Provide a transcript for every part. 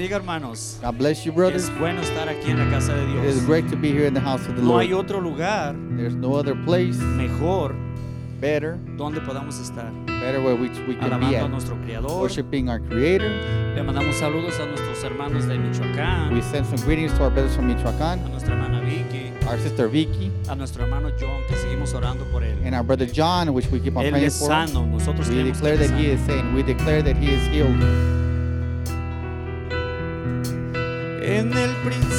Dios bendiga, hermanos. God bless you, brothers. Es bueno estar aquí en la casa de It is Dios. great to be here in the house of the No Lord. hay otro lugar There's no other place mejor better, donde podamos estar. better where we, we can be Alabando a at. nuestro Creador. Worshiping our Creator. Le mandamos saludos a nuestros hermanos de Michoacán, We send some greetings to our brothers from a Michoacan, nuestra hermana Vicky, our sister Vicky, a nuestro hermano John, que seguimos orando por él. and our brother John, which we keep on Él praying es for. sano, nosotros We declare que él that He es is sane. We declare that He is healed. En el principio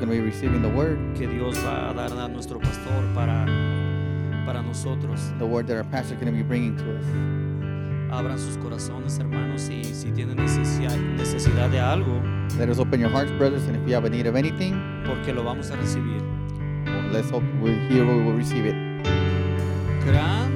going to be receiving the word, que Dios va a dar a nuestro pastor para, para nosotros. the word that our pastor is going to be bringing to us. Abran sus corazones, hermanos, y si tienen necesidad, necesidad de algo, Let us open your hearts, brothers, and if you have a need of anything, porque lo vamos a recibir. let's hope we're here where we will receive it. Grande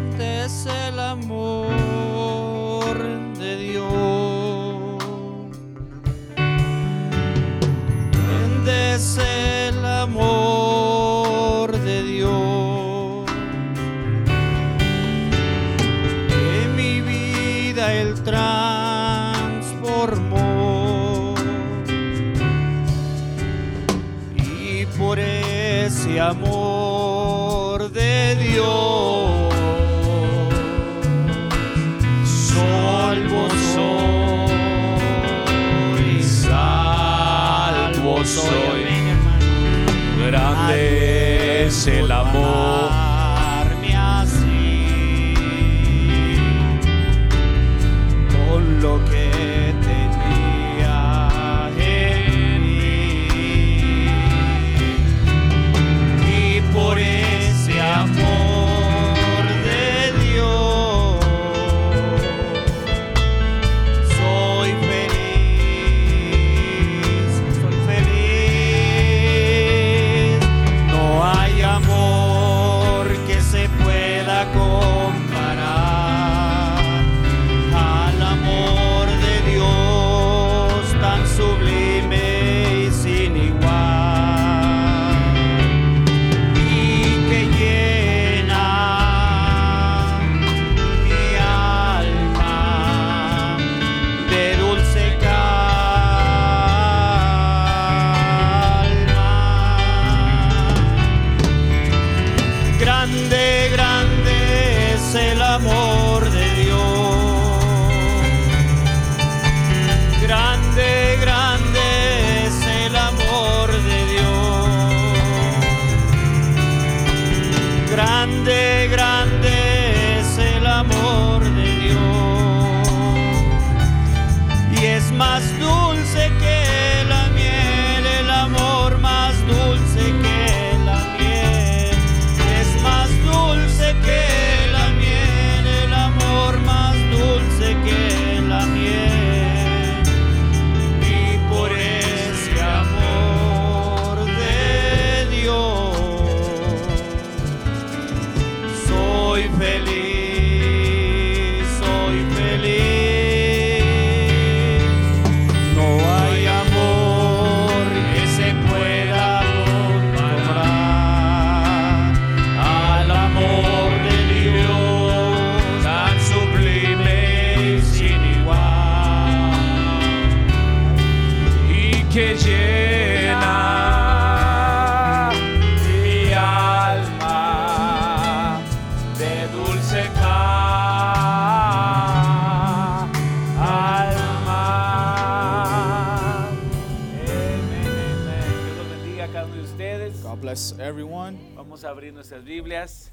el amor.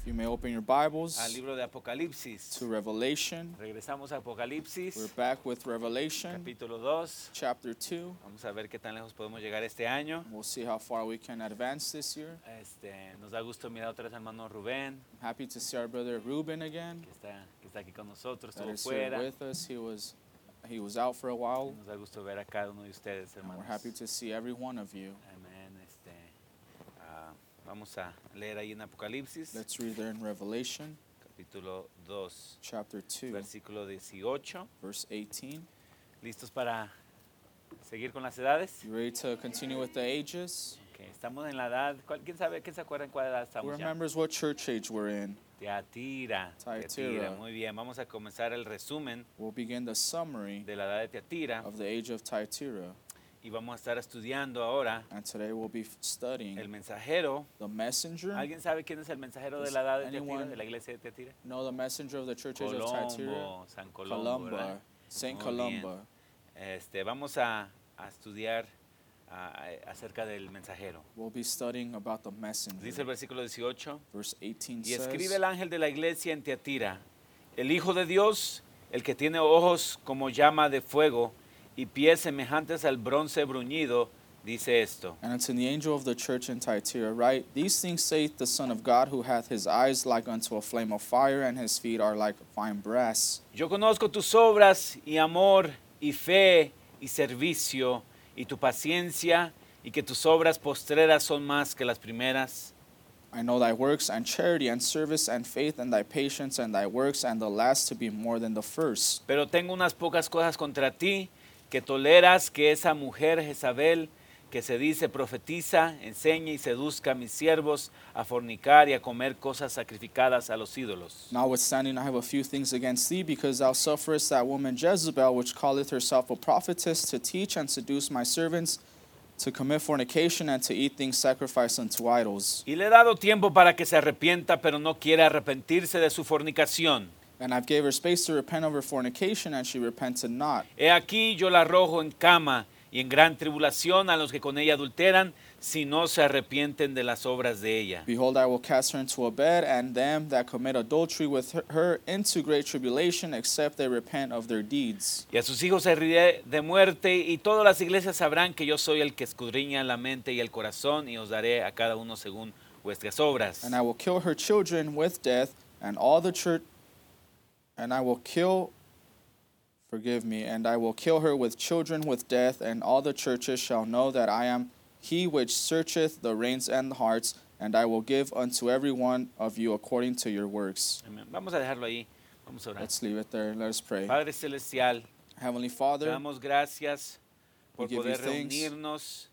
You may open your Bibles al libro de Apocalipsis. to Revelation. Regresamos a Apocalipsis, We're back with Revelation capítulo 2. chapter 2. Vamos a ver qué tan lejos podemos llegar este año. We'll see how far we can advance this year. Este, nos da gusto mirar otra vez al hermano Rubén, I'm happy to see our brother Ruben again. que está, que está aquí con nosotros, That estuvo is here fuera. with us. He was he was out for a while. Nos da gusto ver a cada uno de ustedes, And hermanos. we're happy to see every one of you. Amén. Este, ah, vamos a leer ahí en Apocalipsis, Let's read there in Revelation capítulo 2, chapter 2, versículo 18. verse 18. ¿Listos para seguir con las edades? You ready to continue with the ages? Ok, estamos en la edad, ¿cuál- ¿quién sabe, quién se acuerda en cuál edad Who estamos ya? remembers what church age we're in? Teatira. Teatira, muy bien. Vamos a comenzar el resumen We'll begin the summary de la edad de Teatira of the age of Thyatira. Y vamos a estar estudiando ahora And today we'll be studying el mensajero. the messenger. ¿Alguien sabe quién es el mensajero de Does la edad de anyone de la iglesia de Teatira? know the messenger of the church age of? Colombo, San Colombo. Columba. Saint. Columba. Este, vamos a, a estudiar a- acerca del mensajero. We'll be studying about the Dice el messenger. versículo 18. Verse 18 Y escribe says, el ángel de la iglesia en Teatira, el Hijo de Dios, el que tiene ojos como llama de fuego y pies semejantes al bronce bruñido, dice esto. And unto the angel of the church in Thyatira write, These things saith the Son of God, who hath his eyes like unto a flame of fire, and his feet are like fine brass. Yo conozco tus obras y amor y fe y servicio y tu paciencia y que tus obras postreras son más que las primeras. I know thy works, and charity, and service, and faith, and thy patience, and thy works, and the last to be more than the first. Pero tengo unas pocas cosas contra ti, que toleras que esa mujer Jezabel, que se dice profetiza, enseñe y seduzca a mis siervos a fornicar y a comer cosas sacrificadas a los ídolos. Notwithstanding, I have a few things against thee, because thou sufferest that woman Jezebel, which calleth herself a prophetess, to teach and seduce my servants to commit fornication and to eat things sacrificed unto idols. Y le he dado tiempo para que se arrepienta, pero no quiere arrepentirse de su fornicación. And I've gave her space to repent of her fornication, and she repented not. He aquí yo la arrojo en cama y en gran tribulación a los que con ella adulteran, si no se arrepienten de las obras de ella. Behold, I will cast her into a bed, and them that commit adultery with her- into great tribulation, except they repent of their deeds. Y a sus hijos heriré de muerte, y todas las iglesias sabrán que yo soy el que escudriña la mente y el corazón, y os daré a cada uno según vuestras obras. And I will kill her children with death, and all the church, and I will kill, forgive me, and I will kill her with children with death, and all the churches shall know that I am he which searcheth the reins and the hearts, and I will give unto every one of you according to your works. Amén. Vamos a dejarlo ahí. Vamos a orar. Let's leave it there. Let us pray. Padre Celestial, Heavenly Father, damos gracias por We give you thanks. reunirnos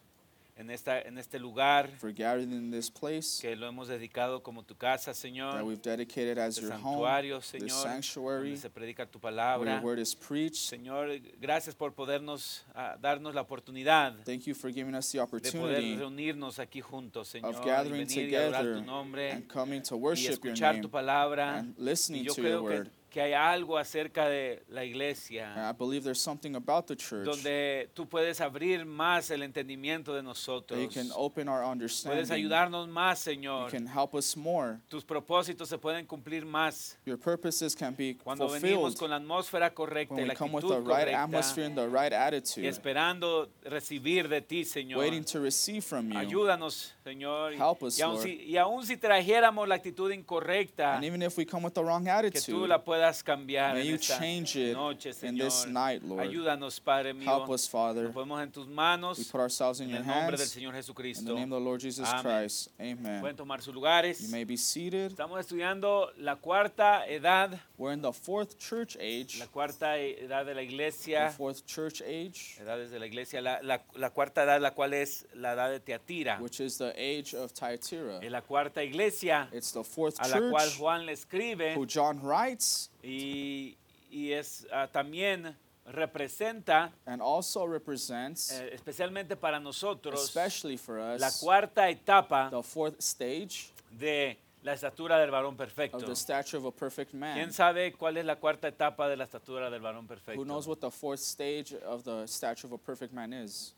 en, esta, en este lugar for gathering in this place que lo hemos dedicado como tu casa, that Señor, we've dedicated as este your home, santuario, this Señor, sanctuary, donde se predica tu where palabra. your word is preached. Señor, gracias por podernos ah, darnos la oportunidad Thank you for giving us the de poder opportunity reunirnos aquí juntos, Señor, of y gathering venir y adorar together tu nombre and coming to y worship your escuchar name tu palabra. and Y listening yo to your creo que, word. Que hay algo acerca de la iglesia I believe there's something about the church donde tú puedes abrir más el entendimiento de that nosotros. you can open our Puedes understanding. ayudarnos más, You Señor. can help us more. Tus propósitos se pueden cumplir más Your purposes can be cuando venimos fulfilled con la atmósfera correcta when y la we come with actitud the right correcta atmosphere and the right y attitude, esperando recibir de ti, Señor. waiting to receive from you. Ayúdanos, Señor. Help us, y, aun Lord. si, y aun si trajéramos la actitud incorrecta, And even if we come with the wrong que tú attitude, la puedas cambiar may en you esta change it noche, in this night, Lord. Ayúdanos, Padre mío. Help us, Father. Nos ponemos en tus manos. We put ourselves in En your el nombre del hands. Señor In the Jesucristo. name of the Lord Jesus Amén. Christ. Amen. Tomar sus lugares. You may be seated. Estamos estudiando la cuarta edad, We're in the fourth church age. la cuarta edad de la The iglesia. fourth church age, Edades de la iglesia. La, la- la cuarta edad, la cual es la edad de Teatira. which is the age of Thyatira. Es la cuarta iglesia It's the fourth a la cual Juan le escribe who John writes y, y es ah, también representa, and also represents, eh, especialmente para nosotros, especially for la us, cuarta etapa the fourth stage de la estatura del varón of perfecto. the stature of a perfect man. ¿Quién sabe cuál es la cuarta etapa de la estatura del varón Who perfecto? knows what the fourth stage of the stature of a perfect man is?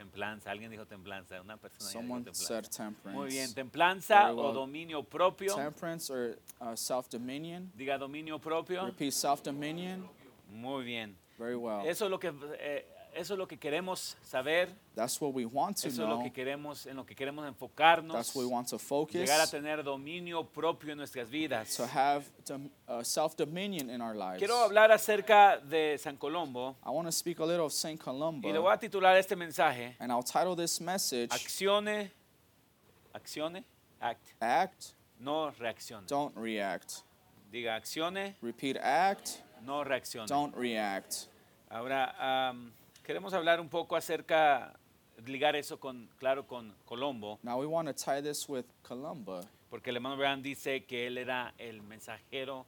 Templanza, alguien dijo templanza, una persona ya dijo Someone templanza. said temperance. Muy bien, templanza Very o well. dominio propio. Temperance or uh, self-dominion. Diga dominio propio. Repeat self-dominion. Muy bien. Very well. Eso es lo que eh, eso es lo que queremos saber, That's what we want to eso es lo know. que queremos en lo que queremos enfocarnos. That's what we want to Llegar a focus. tener dominio propio en nuestras vidas. To have dom- uh, self-dominion in our lives. Quiero hablar acerca de San Colombo I want to speak a little of Saint Columba. y le voy a titular este mensaje And I'll title this message Accione, accione, act, Act, no reaccione. Don't React. Diga accione, Repeat Act, no reaccione. Don't React. Ahora, am, queremos hablar un poco acerca, ligar eso con, claro, con Colombo, Now we want to tie this with Columba porque el hermano Branham dice que él era el mensajero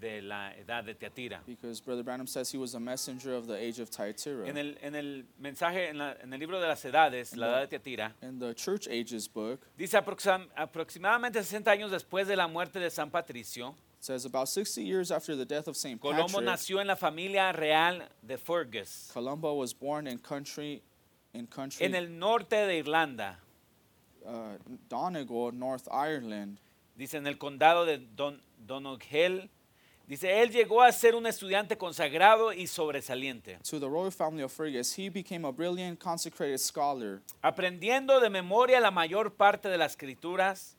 de la edad de Teatira. because Brother Branham says he was a messenger of the age of Thyatira. En el, en el mensaje, en, la- en el libro de las edades, la No. edad de Teatira, In the Church Ages book, dice aproxim- aproximadamente 60 años después de la muerte de San Patricio, says about 60 years after the death of St. Colombo Patrick, nació en la familia real de Fergus, Columba was born in country in country en el norte de Irlanda, uh, Donegal, North Ireland. dice en el condado de Don, Donoghue. Dice, él llegó a ser un estudiante consagrado y sobresaliente, To the royal family of Fergus, he became a brilliant, consecrated scholar, aprendiendo de memoria la mayor parte de las escrituras.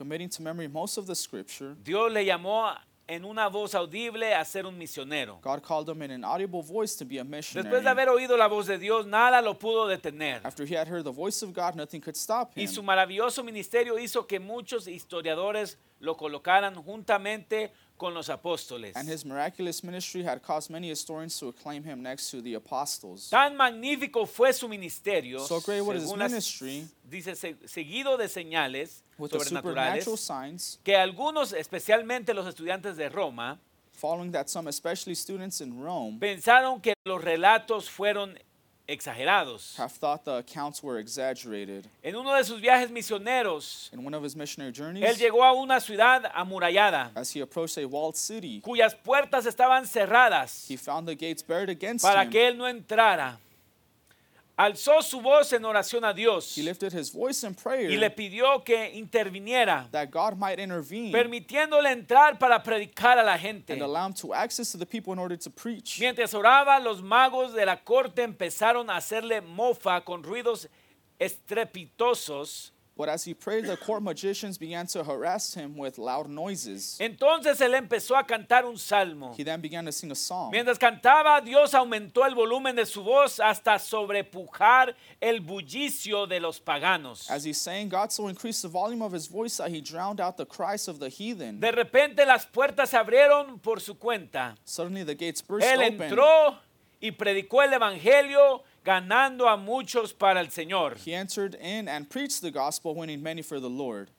Committing to memory most of the scripture. Dios le llamó en una voz audible a ser un misionero. God called him in an audible voice to be a missionary. Después de haber oído la voz de Dios, nada lo pudo detener. After he had heard the voice of God, nothing could stop Y him. su maravilloso ministerio hizo que muchos historiadores lo colocaran juntamente con los apóstoles. And his miraculous ministry had caused many historians to acclaim him next to the apostles. Tan magnífico fue su ministerio, So great was his según las- ministry, dice, se- seguido de señales With the sobrenaturales, supernatural signs, que algunos, especialmente los estudiantes de Roma, following that some, especially students in Rome, pensaron que los relatos fueron exagerados. have thought the accounts were exaggerated. En uno de sus viajes misioneros, In one of his missionary él journeys, llegó a una ciudad amurallada, as he approached a walled city, cuyas puertas estaban cerradas he found the gates barred against para him que él no entrara. Alzó su voz en oración a Dios he lifted his voice in prayer y le pidió que interviniera, that God might intervene permitiéndole entrar para predicar a la gente. and allow him to access to the people in order to preach. Mientras oraba, los magos de la corte empezaron a hacerle mofa con ruidos estrepitosos. But as he prayed, the court magicians began to harass him with loud noises. Entonces él empezó a cantar un salmo. He then began to sing a song. Mientras cantaba, Dios aumentó el volumen de su voz hasta sobrepujar el bullicio de los paganos. As he sang, God so increased the volume of his voice that he drowned out the cries of the heathen. De repente las puertas se abrieron por su cuenta. Suddenly the gates burst Él open. entró y predicó el evangelio ganando a muchos para el Señor. He entered in and preached the gospel, winning many for the Lord.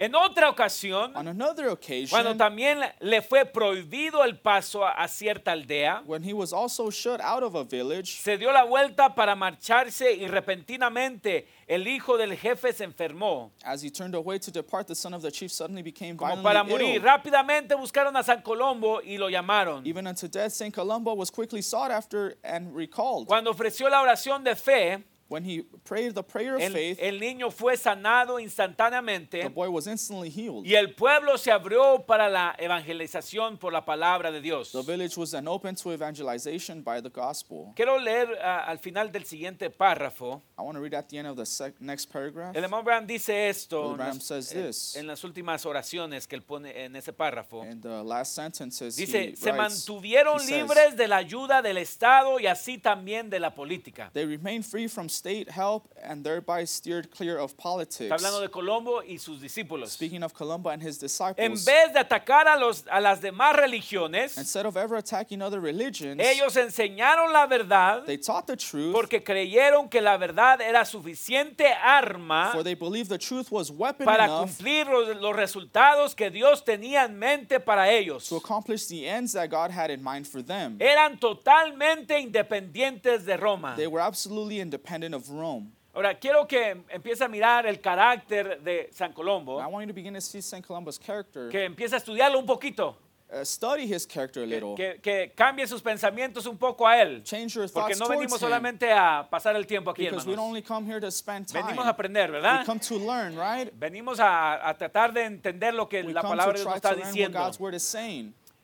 En otra ocasión, On another occasion, cuando también le fue prohibido el paso a, a cierta aldea, when he was also shut out of a village, se dio la vuelta para marcharse y repentinamente el hijo del jefe se enfermó. as he turned away to depart, the son of the chief suddenly became Como violently para morir. ill. Rápidamente buscaron a San Colombo y lo llamaron. Even unto death, St. Columba was quickly sought after and recalled. Cuando ofreció la oración de fe, When he prayed the prayer of el, faith, el niño fue sanado the instantáneamente boy was instantly healed. y el pueblo se abrió para la evangelización por la palabra de Dios. The village was then open to evangelization by the gospel. Quiero leer ah, al final del siguiente párrafo. I want to read at the end of the next paragraph. El hermano Branham dice esto Brother en says en- this. en las últimas oraciones que él pone en ese párrafo. In the last sentences, Dice, he se writes, mantuvieron he says, libres de la ayuda del Estado y así también de la política. They remained free from state help and thereby steered clear of politics. Está hablando de Colombo y sus discípulos. Speaking of Columba and his En disciples, vez de atacar a, los, a las demás religiones, instead of ever attacking other religions, ellos enseñaron la verdad they taught the truth, porque creyeron que la verdad era suficiente arma for they believed the truth was weapon para enough cumplir los, los resultados que Dios tenía en mente para ellos. to accomplish the ends that God had in mind for them. Eran totalmente independientes de Roma. They were absolutely independent of Rome. Ahora, quiero que empiece a mirar el carácter de San Colombo, I want you to begin to see St. Columba's character, que empiece a estudiarlo un poquito, uh, study his character a little, que- que cambie sus pensamientos un poco a él. change your Porque thoughts no venimos him, solamente a pasar el tiempo aquí, because we don't hermanos. only come here to spend time. Venimos a aprender, We ¿verdad? come to learn, right? Venimos a, a tratar de entender lo que We la come palabra to de Dios nos está diciendo.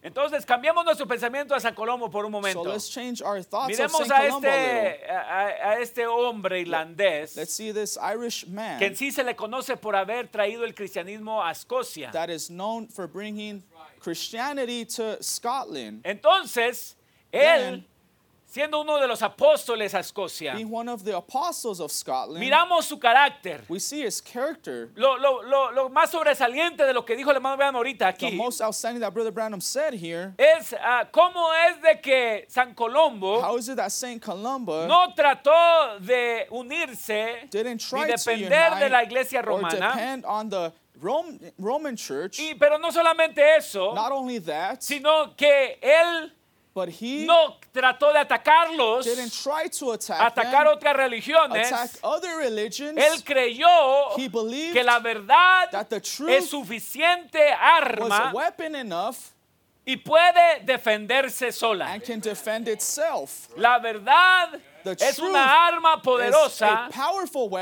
Entonces, cambiamos nuestro pensamiento a San Colombo por un So momento. let's change our thoughts Miremos a este, a, a este hombre irlandés Let's see this Irish man que en sí se le conoce por haber traído el cristianismo a Escocia. that is known for bringing Christianity to Scotland. Entonces, él, Then- siendo uno de los apóstoles a Escocia, Being one of the apostles of Scotland, miramos su carácter. we see his character. Lo, lo- lo- lo más sobresaliente de lo que dijo el hermano Branham ahorita The aquí most outstanding that Brother Branham said here. es ah, cómo es de que San Colombo How is it that St. Columba no trató de unirse didn't ni try to depender de la unite iglesia or romana, depend on the Rome, Roman church? y, pero no solamente eso, Not only that, sino que él but he no trató de atacarlos, didn't try to attack atacar them, otras religiones. attack other religions. Él creyó He believed que la verdad that the es suficiente was arma weapon enough y puede defenderse sola. and can defend itself. La verdad es una arma It's poderosa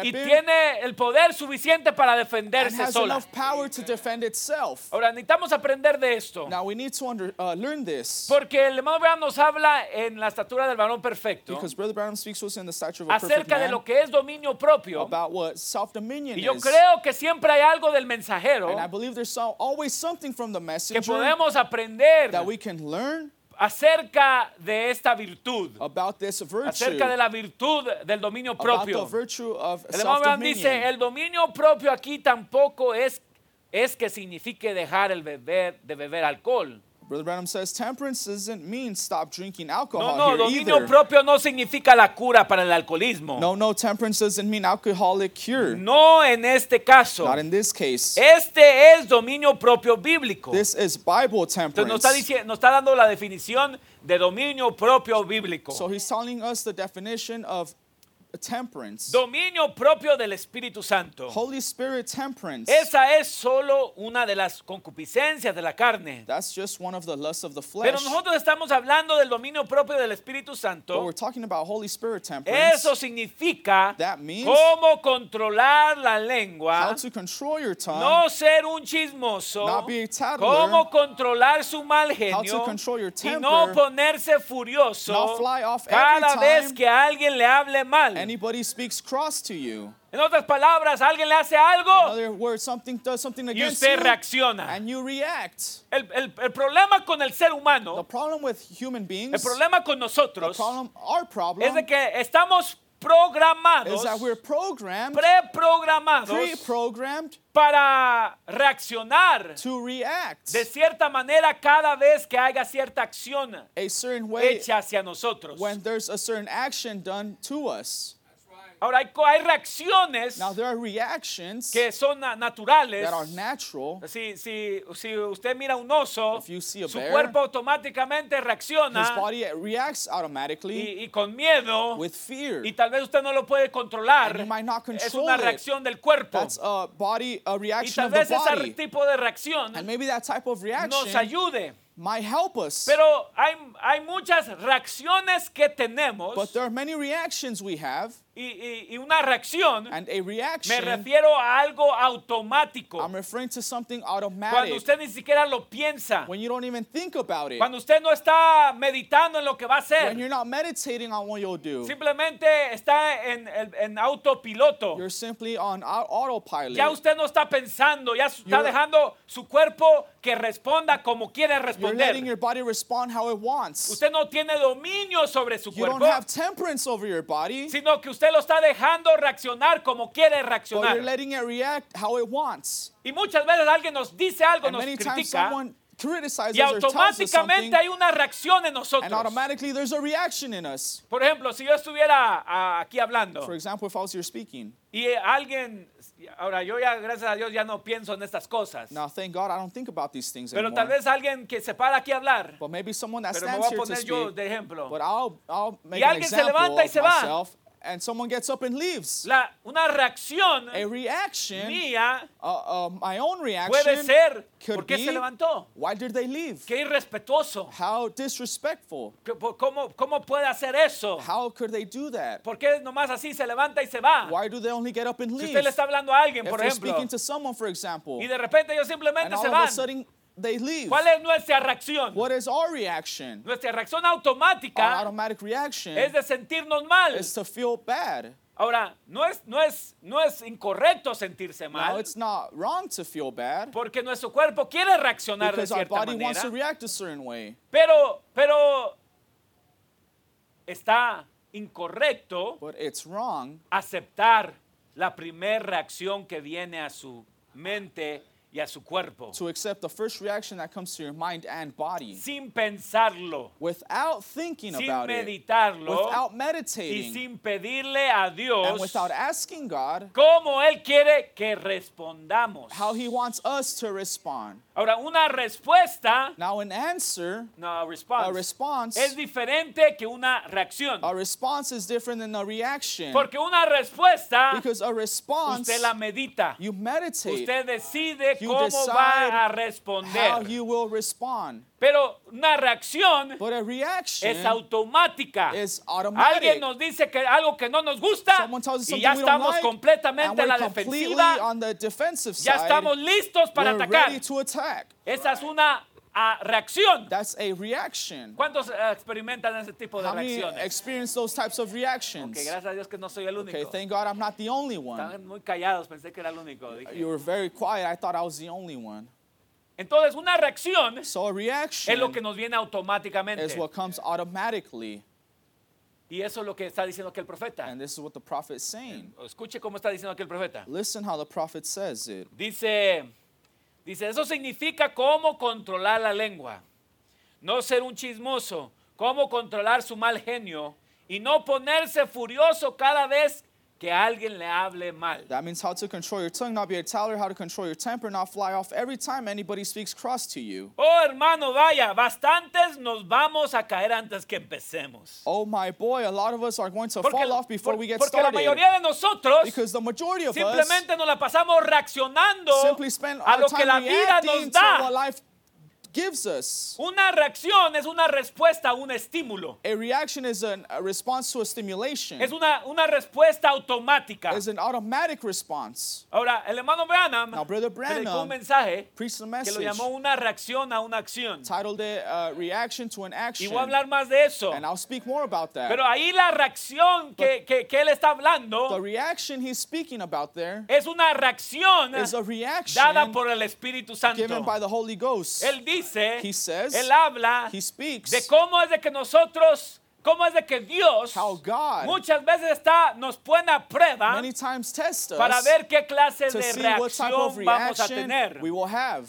y tiene el poder suficiente para defenderse has sola. enough power to defend itself. Ahora necesitamos aprender de esto. Now we need to under, uh, learn this Porque el hermano Branham nos habla en la estatura del varón perfecto because Brother Branham speaks to us in the stature of a perfect acerca de lo que es dominio propio. about what self-dominion Y yo creo que siempre hay algo del mensajero And I believe there's some, always something from the que podemos aprender acerca de esta virtud, about this virtue, acerca de la virtud del dominio propio. El hermano dice, el dominio propio aquí tampoco es, es que signifique dejar el beber, de beber alcohol. Brother Branham says temperance doesn't mean stop drinking No, alcohol no, here dominio either. propio no significa la cura para el alcoholismo. No, no, temperance doesn't mean alcoholic cure. No en este caso. Not in this case. Este es dominio propio bíblico. This is Bible Entonces nos temperance. está, diciendo, nos está dando la definición de dominio propio bíblico. So he's telling us the definition of temperance. Dominio propio del Espíritu Santo. Holy Spirit temperance. Esa es solo una de las concupiscencias de la carne. That's just one of the lusts of the Pero flesh. nosotros estamos hablando del dominio propio del Espíritu But Santo. we're talking about Holy Spirit temperance. Eso significa That means cómo controlar la how lengua, to control your tongue, no ser un chismoso, Not be a tattler. cómo controlar su mal how to genio control your y temper, no ponerse furioso not fly off cada every vez time que alguien le hable mal. Anybody speaks cross to you. En otras palabras, alguien le hace In algo other words, something does something y against usted you, reacciona. and you react. El, el- el problema con el ser The humano, problem with human el beings, problema con the nosotros, problem, our es problem, de que estamos programados, preprogramados para reaccionar to react de cierta manera cada vez que haya cierta acción hecha hacia nosotros. when there's a certain action done to us. Ahora hay, reacciones Now there are reactions que son na- naturales. that are natural. Si, si, si usted mira un oso, If you see a su bear, cuerpo automáticamente His reacciona body reacts automatically y, y con miedo with fear. y tal vez usted no lo puede controlar. And you might not Es control una it. reacción del cuerpo. That's a body, a Y reaction tal of the vez ese body. tipo de reacción And maybe that type of nos reaction ayude. might help us. Pero hay, hay muchas reacciones que tenemos But there are many reactions we have, y, y- y una reacción and a me reaction, refiero a algo automático. I'm referring to something Cuando usted ni siquiera lo piensa. When you don't even think about it. Cuando usted no está meditando en lo que va a hacer. When you're not meditating on what you'll do. Simplemente está en, en- en autopiloto. You're simply on au- autopilot. Ya usted no está pensando, ya está You're- dejando su cuerpo que responda como quiere responder. your body respond how it wants. Usted no tiene dominio sobre su You don't cuerpo, have temperance over your body, sino que usted lo está dejando reaccionar como quiere but you're reaccionar. letting it react how it wants. Y muchas veces alguien nos dice algo, And nos many times critica, someone criticizes y or tells us something, automáticamente hay una reacción en and nosotros. automatically there's a reaction in us. Por ejemplo, si yo estuviera ah, aquí hablando For example, if I was here speaking, y alguien, ahora yo ya, gracias a Dios, ya no pienso en estas cosas, now thank God I don't think about these things pero anymore. tal vez alguien que se para aquí a hablar, but maybe someone that pero me stands voy a here to poner yo speak, de ejemplo, but I'll, I'll make Y an alguien se example levanta y of se va. myself, and someone gets up and leaves. la, una reacción A reaction, mía uh, uh, my own puede reaction, ser, could ¿por qué be- se levantó? why did they leave? Qué irrespetuoso. How disrespectful. ¿Qué- por- ¿Cómo, ¿Cómo puede hacer eso? How could they do that? ¿Por qué nomás así se levanta y se va? Why do they only get up and Si leave? usted le está hablando a alguien, If por ejemplo, speaking to someone, for example, y de repente ellos simplemente se van, they leave, ¿cuál es nuestra reacción? what is our reaction? Nuestra reacción Our automática automatic reaction es de sentirnos mal. is to feel bad. Ahora, no es, no es, no es incorrecto sentirse Now, mal, it's not wrong to feel bad porque nuestro cuerpo quiere reaccionar de because our cierta body wants manera, to react a certain way. pero, pero está incorrecto But it's wrong aceptar la primera reacción que viene a su mente y a su cuerpo, to accept the first reaction that comes to your mind and body sin pensarlo, without thinking sin about it, meditarlo without y meditating, sin pedirle a and without asking God cómo Él quiere que respondamos. how He wants us to respond. Ahora, una respuesta, Now, an answer, no, a response, response, es diferente que una reacción. a response is different than a reaction. Porque una respuesta, Because a response, usted la medita. you meditate Usted decide You cómo va a how responder. you will respond. Pero una reacción But a reaction es automática. is automatic. Alguien nos dice que algo que no nos gusta y ya estamos like, completamente en we're la defensiva, on the defensive ya side. estamos listos para we're atacar. ready to attack. Esa es una ah, reacción. That's a reaction. ¿Cuántos eh, experimentan ese tipo de How many reacciones? experience those types of reactions? Que gracias a Dios que no soy el único. Okay, thank God I'm not the only one. Estaban muy callados, pensé que era el único. dije. You were very quiet. I thought I was the only one. Entonces, una reacción So a reaction es lo que nos viene automáticamente. is what comes automatically. Y eso es lo que está diciendo aquí el profeta. And this is what the prophet is saying. Escuche cómo está diciendo aquí el profeta. Listen how the prophet says it. Dice, dice, eso significa cómo controlar la lengua. No ser un chismoso, cómo controlar su mal genio y no ponerse furioso cada vez que alguien le hable mal. That means how to control your tongue, not be a teller, how to control your temper, not fly off every time anybody speaks cross to you. Oh, hermano, vaya, bastantes nos vamos a caer antes que empecemos. Oh my boy, a lot of us are going to Porque, fall off before por- we get porque la started. mayoría de nosotros Because the majority of us simplemente nos la pasamos reaccionando simply spend a our lo que time la vida nos to da. what life gives us. Una reacción es una respuesta a un estímulo. A reaction is an, a response to a stimulation. Es una, una respuesta automática. Is an automatic response. Ahora, el hermano Branham Now, Brother predicó un Branham mensaje the que lo llamó una reacción a una acción. Titled it uh, "Reaction to an Y Action," voy a hablar más de eso. and I'll speak more about that. Pero ahí la reacción que, que- que él está the hablando reaction he's speaking about there es una reacción is a reaction dada por el Espíritu Santo. given by the Holy Ghost. Él dice, He says, él habla he speaks de cómo es de que nosotros, cómo es de que Dios how God muchas veces está, nos pone a prueba many times tests us para ver qué clase de reacción vamos a tener. we will have.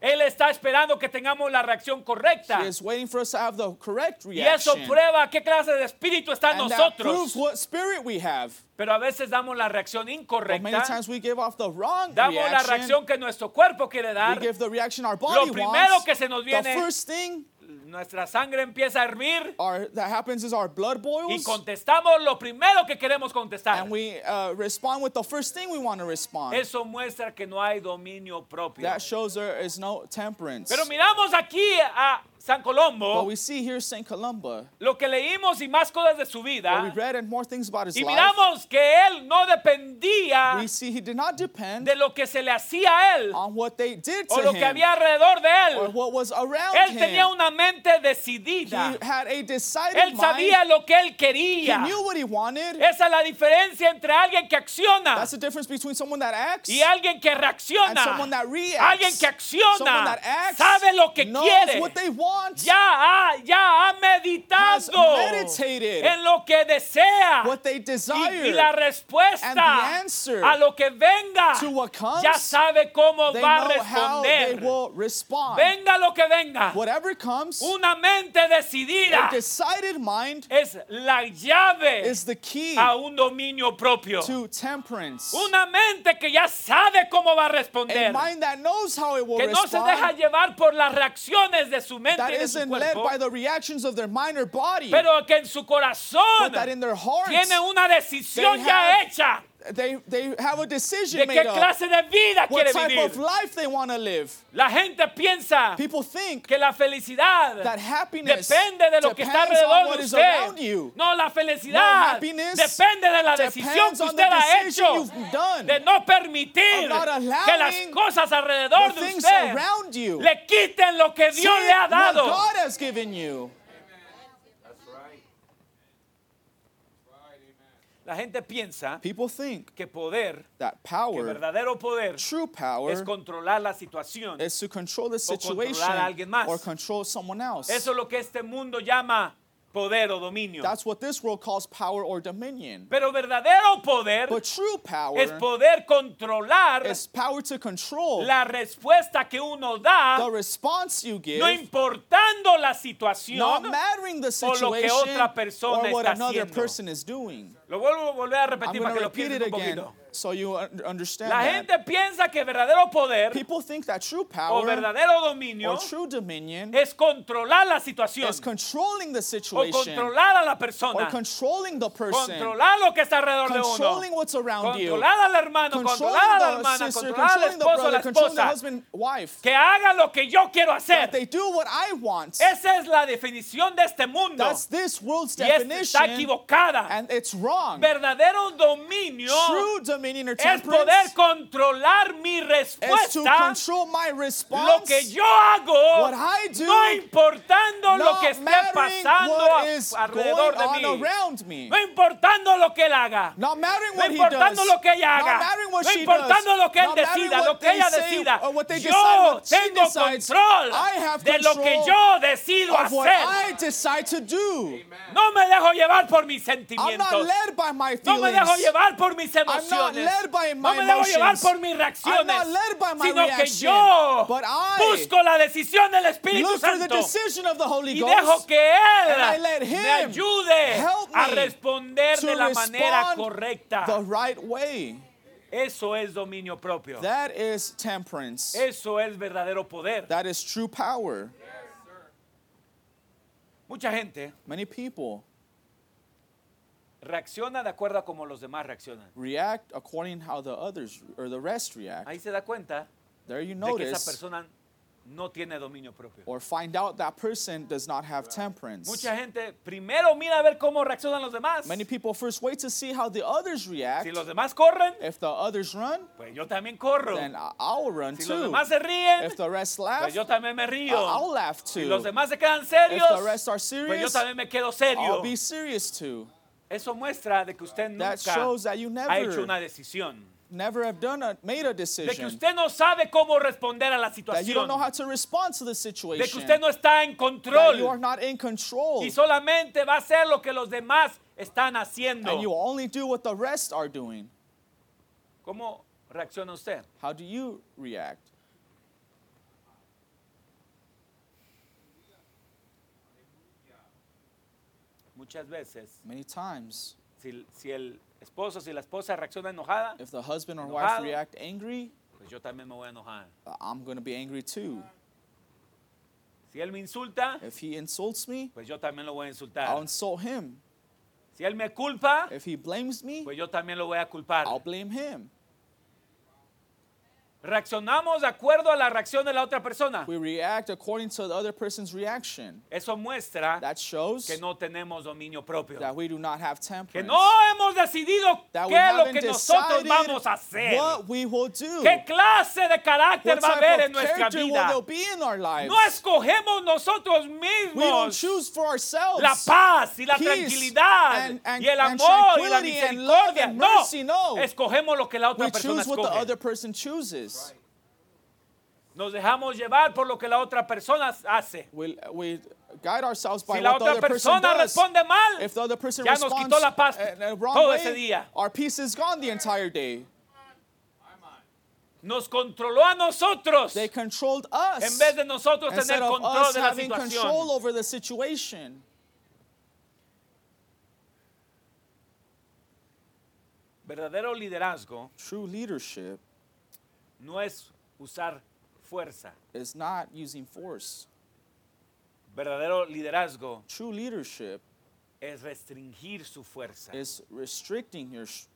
Él está esperando que tengamos la reacción correcta. He is waiting for us to have the correct Y eso reaction. prueba qué clase de espíritu está en and that nosotros. proves what spirit we have. Pero a veces damos la reacción But many incorrecta. times we give off the wrong Damos la reaction. reacción que nuestro cuerpo quiere we dar. give the reaction our body Lo primero wants. que se nos the viene, first thing nuestra sangre empieza a hervir our, that happens is our blood y boils. contestamos lo primero que queremos contestar. and we uh, respond with the first thing we want to respond. Eso muestra que no hay dominio propio. that shows there is no temperance. Pero miramos aquí a San Colombo, we see here St. Columba, lo que leímos y más cosas de su where we vida. read and more things about his Y life. miramos que él no dependía we see he did not depend de lo que se le hacía a él on what they did to o lo him que había alrededor de or él. what was around Él him. tenía una mente decidida. he had a decided Él sabía mind. lo que él He quería. knew what he wanted. Esa es la diferencia entre alguien que acciona That's the difference between someone that acts y alguien que and reacciona. someone that reacts. Alguien que Someone acciona that acts sabe lo que knows quiere. what they want, Ya ha, ya ha meditado meditated en lo que desea. what they Y, desire. y la And the respuesta answer a lo que venga to what comes, ya sabe cómo they va a know how they responder. will respond. Venga lo que venga. Whatever comes, Una mente decidida a decided mind es la llave is the key a un dominio propio. to temperance. Una mente que ya sabe cómo va a A responder. mind that knows how it will Que no se deja respond, llevar por las reacciones de su mente that y de su isn't led cuerpo, by the reactions of their mind or body, pero que en su corazón but that in their hearts tiene una decisión they ya have hecha they, they have a decision de made qué up clase de vida what quiere type of vivir. life they want to live. La gente piensa People think que la felicidad that happiness depende de lo que está depends on alrededor what de is around usted. you. No, la No, felicidad happiness depende de la decisión depends que on the usted ha decision hecho you've done. de no permitir Of not que las cosas alrededor de things usted around you. le quiten lo que Dios le ha dado. God has given you. La gente piensa People think que poder, that que power, verdadero poder, true es power, controlar la situación. is to control the controlar a situation alguien más. or control someone else. Eso es lo que este mundo llama poder o dominio. That's what this world calls power or dominion. Pero verdadero poder But true power es poder controlar is power to control la respuesta que uno da, the response you give, no importando la not situación. mattering the o lo que situation otra persona or what está another haciendo. person is doing. Lo vuelvo a volver a repetir para que lo repeat piensen it un again poquito. so you un- understand La that. gente piensa que verdadero poder People think that true o power verdadero dominio or true dominion es controlar la situación is controlling the o situation controlar a la or persona, controlling the person, controlar lo que está alrededor de uno, controlling what's around you, controlar al hermano, controlar a la controlling the hermana, sister, controlar al controlling the esposo, a la brother, controlling the esposa, husband, wife. que haga lo que yo quiero That hacer. they do what I want. Esa es la definición de este mundo That's this world's y esta está definition, equivocada. and it's wrong. Verdadero dominio True dominion or es poder controlar mi is to respuesta, control my lo response, que yo hago, what I do, no importando lo que esté pasando a- alrededor de mí, no importando lo que él haga, no importando does. lo que ella haga, no importando does. lo que él decida, lo que ella decida, yo tengo decides. control de lo que yo decido hacer. No me dejo llevar por mis sentimientos. Led by my No me dejo llevar por mis not emociones. led by No my me dejo llevar por mis I'm reacciones. not not led by my sino que yo but I busco la decisión del Espíritu look for the Santo decision of the Holy y Ghost. dejo que and I Él me ayude help a me responder to de la manera correcta. the right way. Eso es dominio propio. That is temperance. Eso es verdadero poder. That is true power. Mucha gente Many people reacciona de acuerdo a como los demás reaccionan. react according how the others or the rest react. Ahí se da cuenta There you de que esa notice persona no tiene dominio propio. or find out that person does not have temperance. Mucha gente primero mira a ver cómo reaccionan los demás. Many people first wait to see how the others react. Si los demás corren, If the others run, pues yo también corro. then I- I'll run Si los too. demás se ríen, If the rest laugh, pues yo también me I- río. I'll laugh Si too. los demás se quedan If serios, the rest are pues yo serious, también me quedo serio. I'll be serious too. Eso muestra de que usted nunca That shows that you ha hecho never, una decisión. never have done a, made a De que decision. usted no sabe cómo responder a la That you don't situación. know how to respond to the De que situation. usted no está en That you are control. not in control. Y solamente va a hacer lo que los demás están And you haciendo. only do what the rest are doing. ¿Cómo reacciona usted? How do you react? Muchas veces, Many times, si, si el esposo, si la esposa reacciona enojada, if the husband or wife Enojado. react angry, pues yo también me voy a enojar. uh, I'm going to be angry too. Si él me insulta, If he insults me, pues yo también lo voy a I'll insultar. insult him. Si él me culpa, If he blames me, pues yo también lo voy a culpar. I'll blame him. Reaccionamos de acuerdo a la reacción de la otra persona. We react according to the other person's reaction. Eso muestra That shows que no tenemos dominio propio. that we do not have Que temperance. no hemos decidido that qué es lo que nosotros vamos a hacer. what we will do. ¿Qué clase de carácter What va a haber en nuestra will vida? there be in our lives? No escogemos nosotros we don't mismos choose for ourselves. la paz y la peace tranquilidad and- and- y el and amor y la and love misericordia. and No, mercy, no. escogemos lo que la otra we persona choose what the escoge. other person chooses. Nos dejamos llevar por lo que la otra persona hace. We, we guide ourselves by Si la what the otra other person persona does. responde mal, If the other person ya nos responds quitó la paz uh, wrong todo way, ese día. our peace is gone the entire day. nos controló a nosotros They controlled us en vez de nosotros instead tener of control us de la having control situación. over the situation. Verdadero liderazgo True leadership no es usar fuerza. is not using force. Verdadero liderazgo True leadership es restringir su fuerza. is restricting your, sh-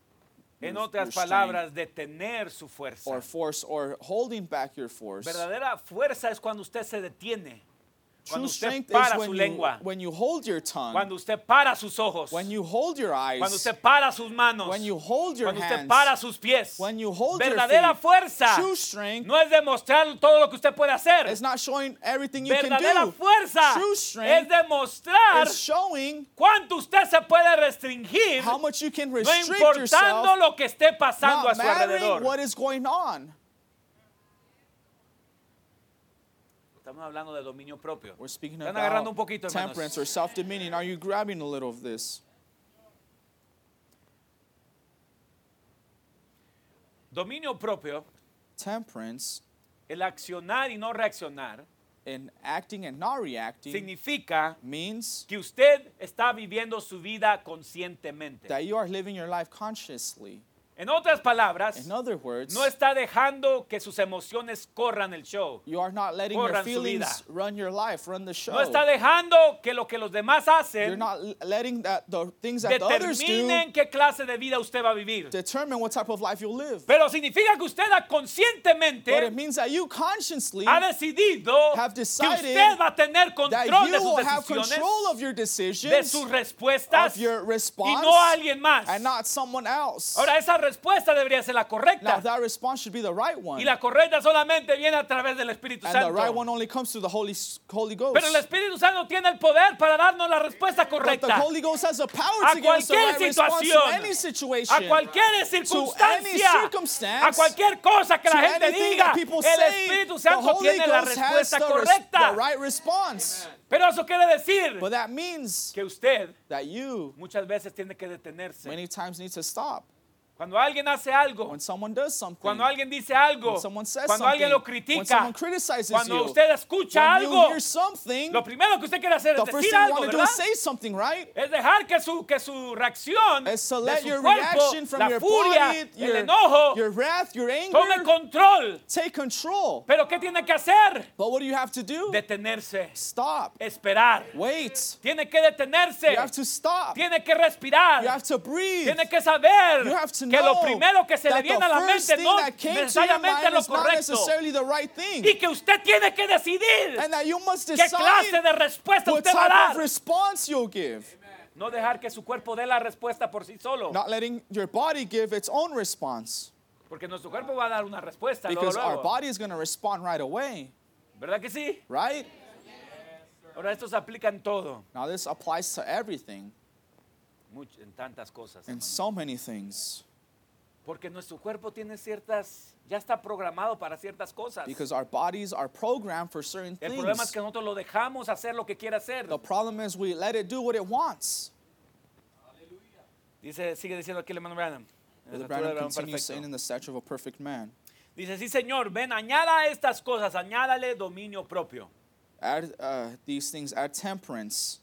En otras palabras, detener su fuerza. or force or holding back your force. Verdadera fuerza es cuando usted se detiene, cuando usted para su when you, lengua, when you hold your tongue, cuando usted para sus ojos, when you hold your eyes, cuando usted para sus manos, when you hold your cuando usted para sus pies. when you hold your Verdadera feet. fuerza True strength no es demostrar todo lo que usted puede hacer. is not showing everything you can Verdadera do. fuerza True es strength demostrar is showing cuánto usted se puede restringir, how much you can no restrict importando yourself, lo que esté pasando a su alrededor. what is going on. Estamos hablando de dominio propio. We're speaking Están agarrando un poquito, hermanos. temperance or self-dominion. Are you grabbing a little of this? Dominio propio, Temperance el accionar y no reaccionar, in acting and not reacting significa means que usted está viviendo su vida conscientemente. that you are living your life consciously. En otras palabras, In other words, no está dejando que sus emociones corran el show. you are not letting your corran feelings run your life, run the show. No está dejando que lo que los demás You're hacen not l- letting that the things that the others do determinen qué clase de vida usted va a vivir. determine what type of life you'll live. Pero significa que usted But conscientemente it means that you consciously ha decidido have que usted va a tener control de sus decisiones, control of your de sus respuestas of your y no a alguien más. and not someone else. Ahora, esa respuesta debería ser la Now correcta. that response should be the right one. Y la correcta solamente viene a través del Espíritu And the Santo. right one only comes through the Holy, Holy Ghost. Pero el Espíritu Santo tiene el poder para darnos la respuesta But the correcta Holy Ghost has the power a to give us the cualquier right response to any situation. a cualquier circunstancia, circumstance, a cualquier cosa que la gente diga. El Espíritu Santo tiene la respuesta correcta. the right response. Pero eso quiere decir But that means que usted that you muchas veces tiene que detenerse many times need to stop Cuando alguien hace algo, when someone does something, cuando alguien dice algo, when someone says cuando something, alguien lo when critica, someone criticizes cuando you, usted escucha when algo, you hear something, lo primero que usted quiere hacer es decir algo. Es dejar que su, que su reacción de su your cuerpo, la furia, body, el your, enojo, your wrath, your anger, tome control. take control. Pero ¿qué tiene que hacer? But what do you have to do? Detenerse, Stop. esperar. Wait. Tiene que detenerse, You have to stop. tiene que respirar, You have to breathe. tiene que saber You have to que lo primero que se le viene a la mente no necesariamente lo correcto right y que usted tiene que decidir And that you must qué clase de respuesta usted va a dar. No dejar que su cuerpo dé la respuesta por sí solo, Not letting your body give its own response. porque nuestro cuerpo va a dar una respuesta luego, Because our luego. body is going to respond right away. ¿Verdad que sí? Right? Ahora esto se aplica en todo, Now, this applies to everything much- en tantas cosas. and hermano. so many things. Porque nuestro cuerpo tiene ciertas, ya está programado para ciertas cosas. Because our bodies are programmed for certain El problema es things. que nosotros lo dejamos hacer lo que quiere hacer. The problem is we let it do what it wants. Dice, sigue diciendo aquí el hermano Branham. Brother Branham continues saying in the stature of a perfect man. Dice, sí señor, ven, añada estas cosas, añádale dominio propio. Add uh, these things, add temperance.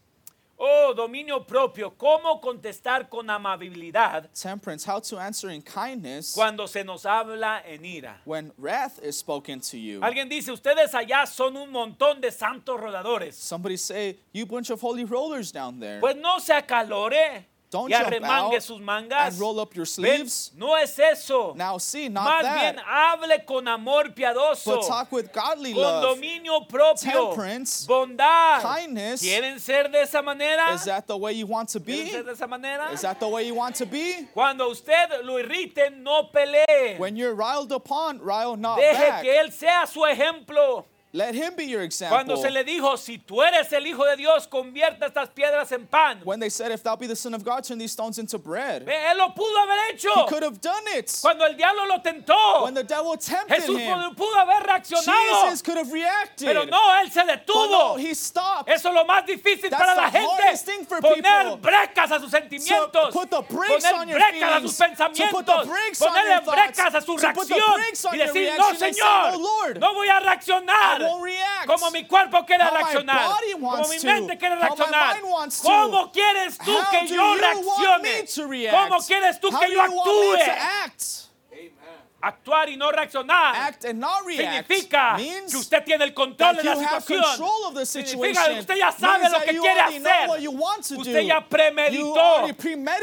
Oh, dominio propio, cómo contestar con amabilidad Temperance, how to answer in kindness cuando se nos habla en ira. when wrath is spoken to you. Alguien dice, ustedes allá son un montón de santos rodadores. Somebody say, you bunch of holy rollers down there. Pues no se acalore Don't y arremangue sus mangas. and roll up your Ven, sleeves. no es eso. Now see, not Más that, bien hable con amor piadoso, but talk with godly con love. dominio propio, temperance, bondad. kindness. ¿Quieren ser de esa manera? Is that the way you want to ¿Quieren be? ser de esa manera? Is that the way you want to be? Cuando usted lo irrite, no pelee. When you're riled upon, rile not Deje back. que él sea su ejemplo. Let him be your Cuando example. se le dijo, si tú eres el Hijo de Dios, convierta estas piedras en pan. When they said, if thou be the son of God, turn these stones into bread. Él lo pudo haber hecho. He could have done it. Cuando el diablo lo tentó, When the devil tempted Jesús him, pudo, haber reaccionado. Jesus could have reacted. Pero no, él se But detuvo. no, he stopped. Eso es lo más difícil That's para la the hardest gente. thing for Poner people. brecas a sus To sentimientos. put the brakes Poner on your brecas a feelings. sus To put the pensamientos. brakes on your thoughts. brecas a su To put the reacción. brakes on Y your decir, reaction no, say, Señor, "No, Lord, no voy a reaccionar. React. Como mi cuerpo quiere reaccionar. Como mi mente quiere reaccionar. ¿Cómo quieres tú que yo reaccione? ¿Cómo quieres tú que yo actúe? Act? Actuar y no reaccionar. Act and not react Significa que usted tiene el control de la situación. control of the Significa que usted ya sabe lo que quiere hacer. Usted ya premeditó.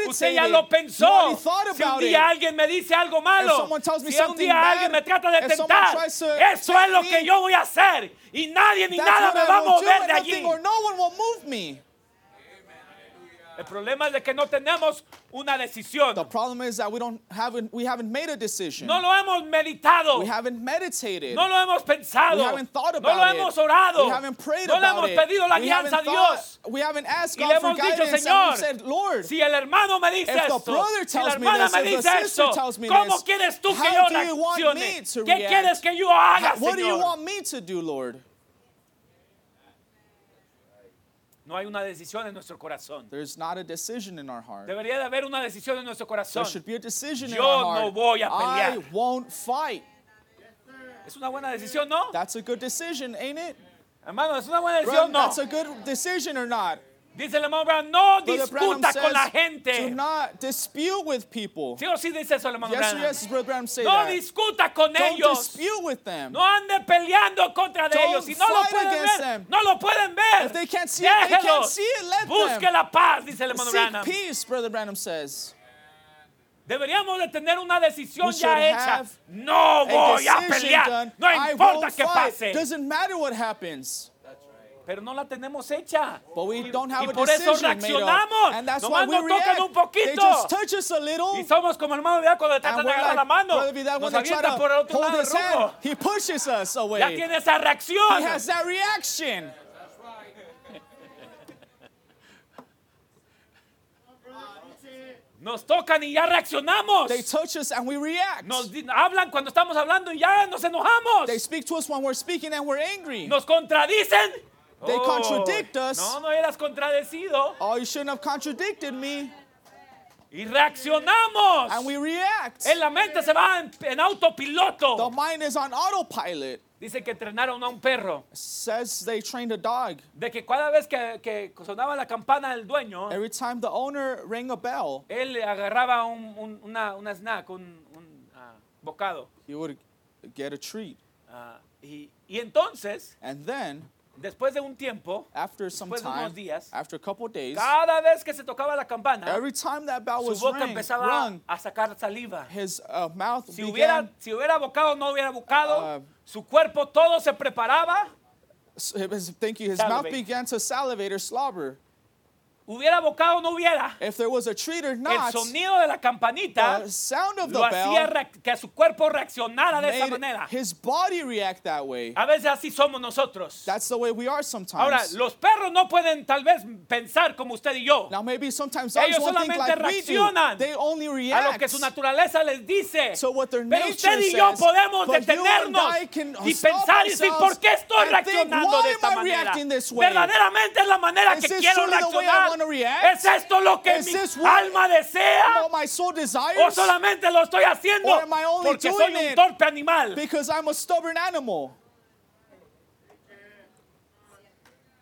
Usted ya lo pensó. Si un día alguien me dice algo malo, si un día alguien me trata de tentar, eso es lo que me, yo voy a hacer. Y nadie ni nada me va a mover de allí. or no one will move me. El problema es de que no tenemos una decisión. The problem is that we don't haven't we haven't made a decision. No lo hemos meditado. We haven't meditated. No lo hemos pensado. We haven't thought no about lo it. hemos orado. We haven't prayed no le about hemos it. pedido la we guianza a haven't Dios. we haven't asked Y le God for hemos dicho, guidance and Señor, we said, Lord, Si el hermano me dice If the esto, brother si tells me hermana this, me if the dice sister esto, tells me ¿cómo this, quieres tú que how yo do you want me to ¿Qué react? quieres que yo haga, what do you Señor? want me to do, Lord? No hay una decisión en nuestro corazón. There's not a decision in our heart. Debería de haber una decisión en nuestro corazón. There should be a decision in Yo our no heart. voy a I pelear. won't fight. Es una buena decisión, ¿no? That's a good decision, ain't it? Hermano, es una buena decisión, ¿no? That's a good decision or not? Dice Branham, no discuta con la do gente. not dispute with people. ¿Sí o sí dice hermano Yes, Branham? yes, Brother Branham say No that. discuta con Don't ellos. dispute with them. No ande peleando contra de Don't ellos. Si no lo pueden ver, them. no lo pueden ver. If they can't see it, they can't Déjelos. see it, let Busque them. la paz, dice el hermano Seek Branham. peace, Brother Branham says. Deberíamos de tener una decisión ya hecha. No voy a pelear. done. No importa fight. pase. Doesn't matter what happens. Pero no la tenemos hecha. But we don't have y a por eso reaccionamos. And that's Nomás why we nos tocan react. un They poquito. just touch us a little. Y somos como el hermano Vidal cuando tratan de we're agarrar la like, mano. Brother Vidal, Nos when they try avienta por el to otro hold lado del his hand, rumbo. he pushes us Ya away. tiene esa He reacción. has that reaction. Nos tocan y ya reaccionamos. They touch us and we react. Nos di- hablan cuando estamos hablando y ya nos enojamos. They speak to us when we're speaking and we're angry. Nos contradicen. They Oh, contradict us. No, no eras contradecido. Oh, you shouldn't have contradicted me. Y reaccionamos. and we react. En la mente se va en, en The autopiloto. mind is on autopilot. Dice que entrenaron a un perro. Says they trained a dog. De que cada vez que, que sonaba la campana del dueño, Every time the owner rang a bell, él agarraba un, un- una, una snack, un, un, ah, bocado. he would get a treat. Ah, y, y entonces, And then, después de un tiempo, after some Después de unos time, días, after a couple days, cada vez que se tocaba la campana, every time that bell su was boca rang, empezaba rung, a sacar saliva. his uh, mouth Si hubiera, began, si hubiera bocado no hubiera bocado, Ah. su cuerpo todo se preparaba. s- his- thank you, his mouth Salivate. began to salivate or slobber. Hubiera bocado o no hubiera. If there was a treat or El not, sonido de la campanita the sound of the lo hacía que su cuerpo reaccionara de esa manera. his body react that way. A veces así somos nosotros. That's the way we are Ahora, sometimes. los perros no pueden tal vez pensar como usted y yo. Now maybe sometimes Ellos think solamente like reaccionan They only A lo react que su naturaleza les dice. to what their Pero usted y yo says. podemos detenernos y pensar y decir, ¿por qué estoy and think, reaccionando why de esta manera? Verdaderamente es la manera Is que quiero truly the way I reaccionar. wanna react? ¿Es esto lo que Is mi this what- alma desea? What my soul ¿O desires solamente lo estoy haciendo Or am I only porque soy doing un it torpe animal? because I'm a stubborn animal.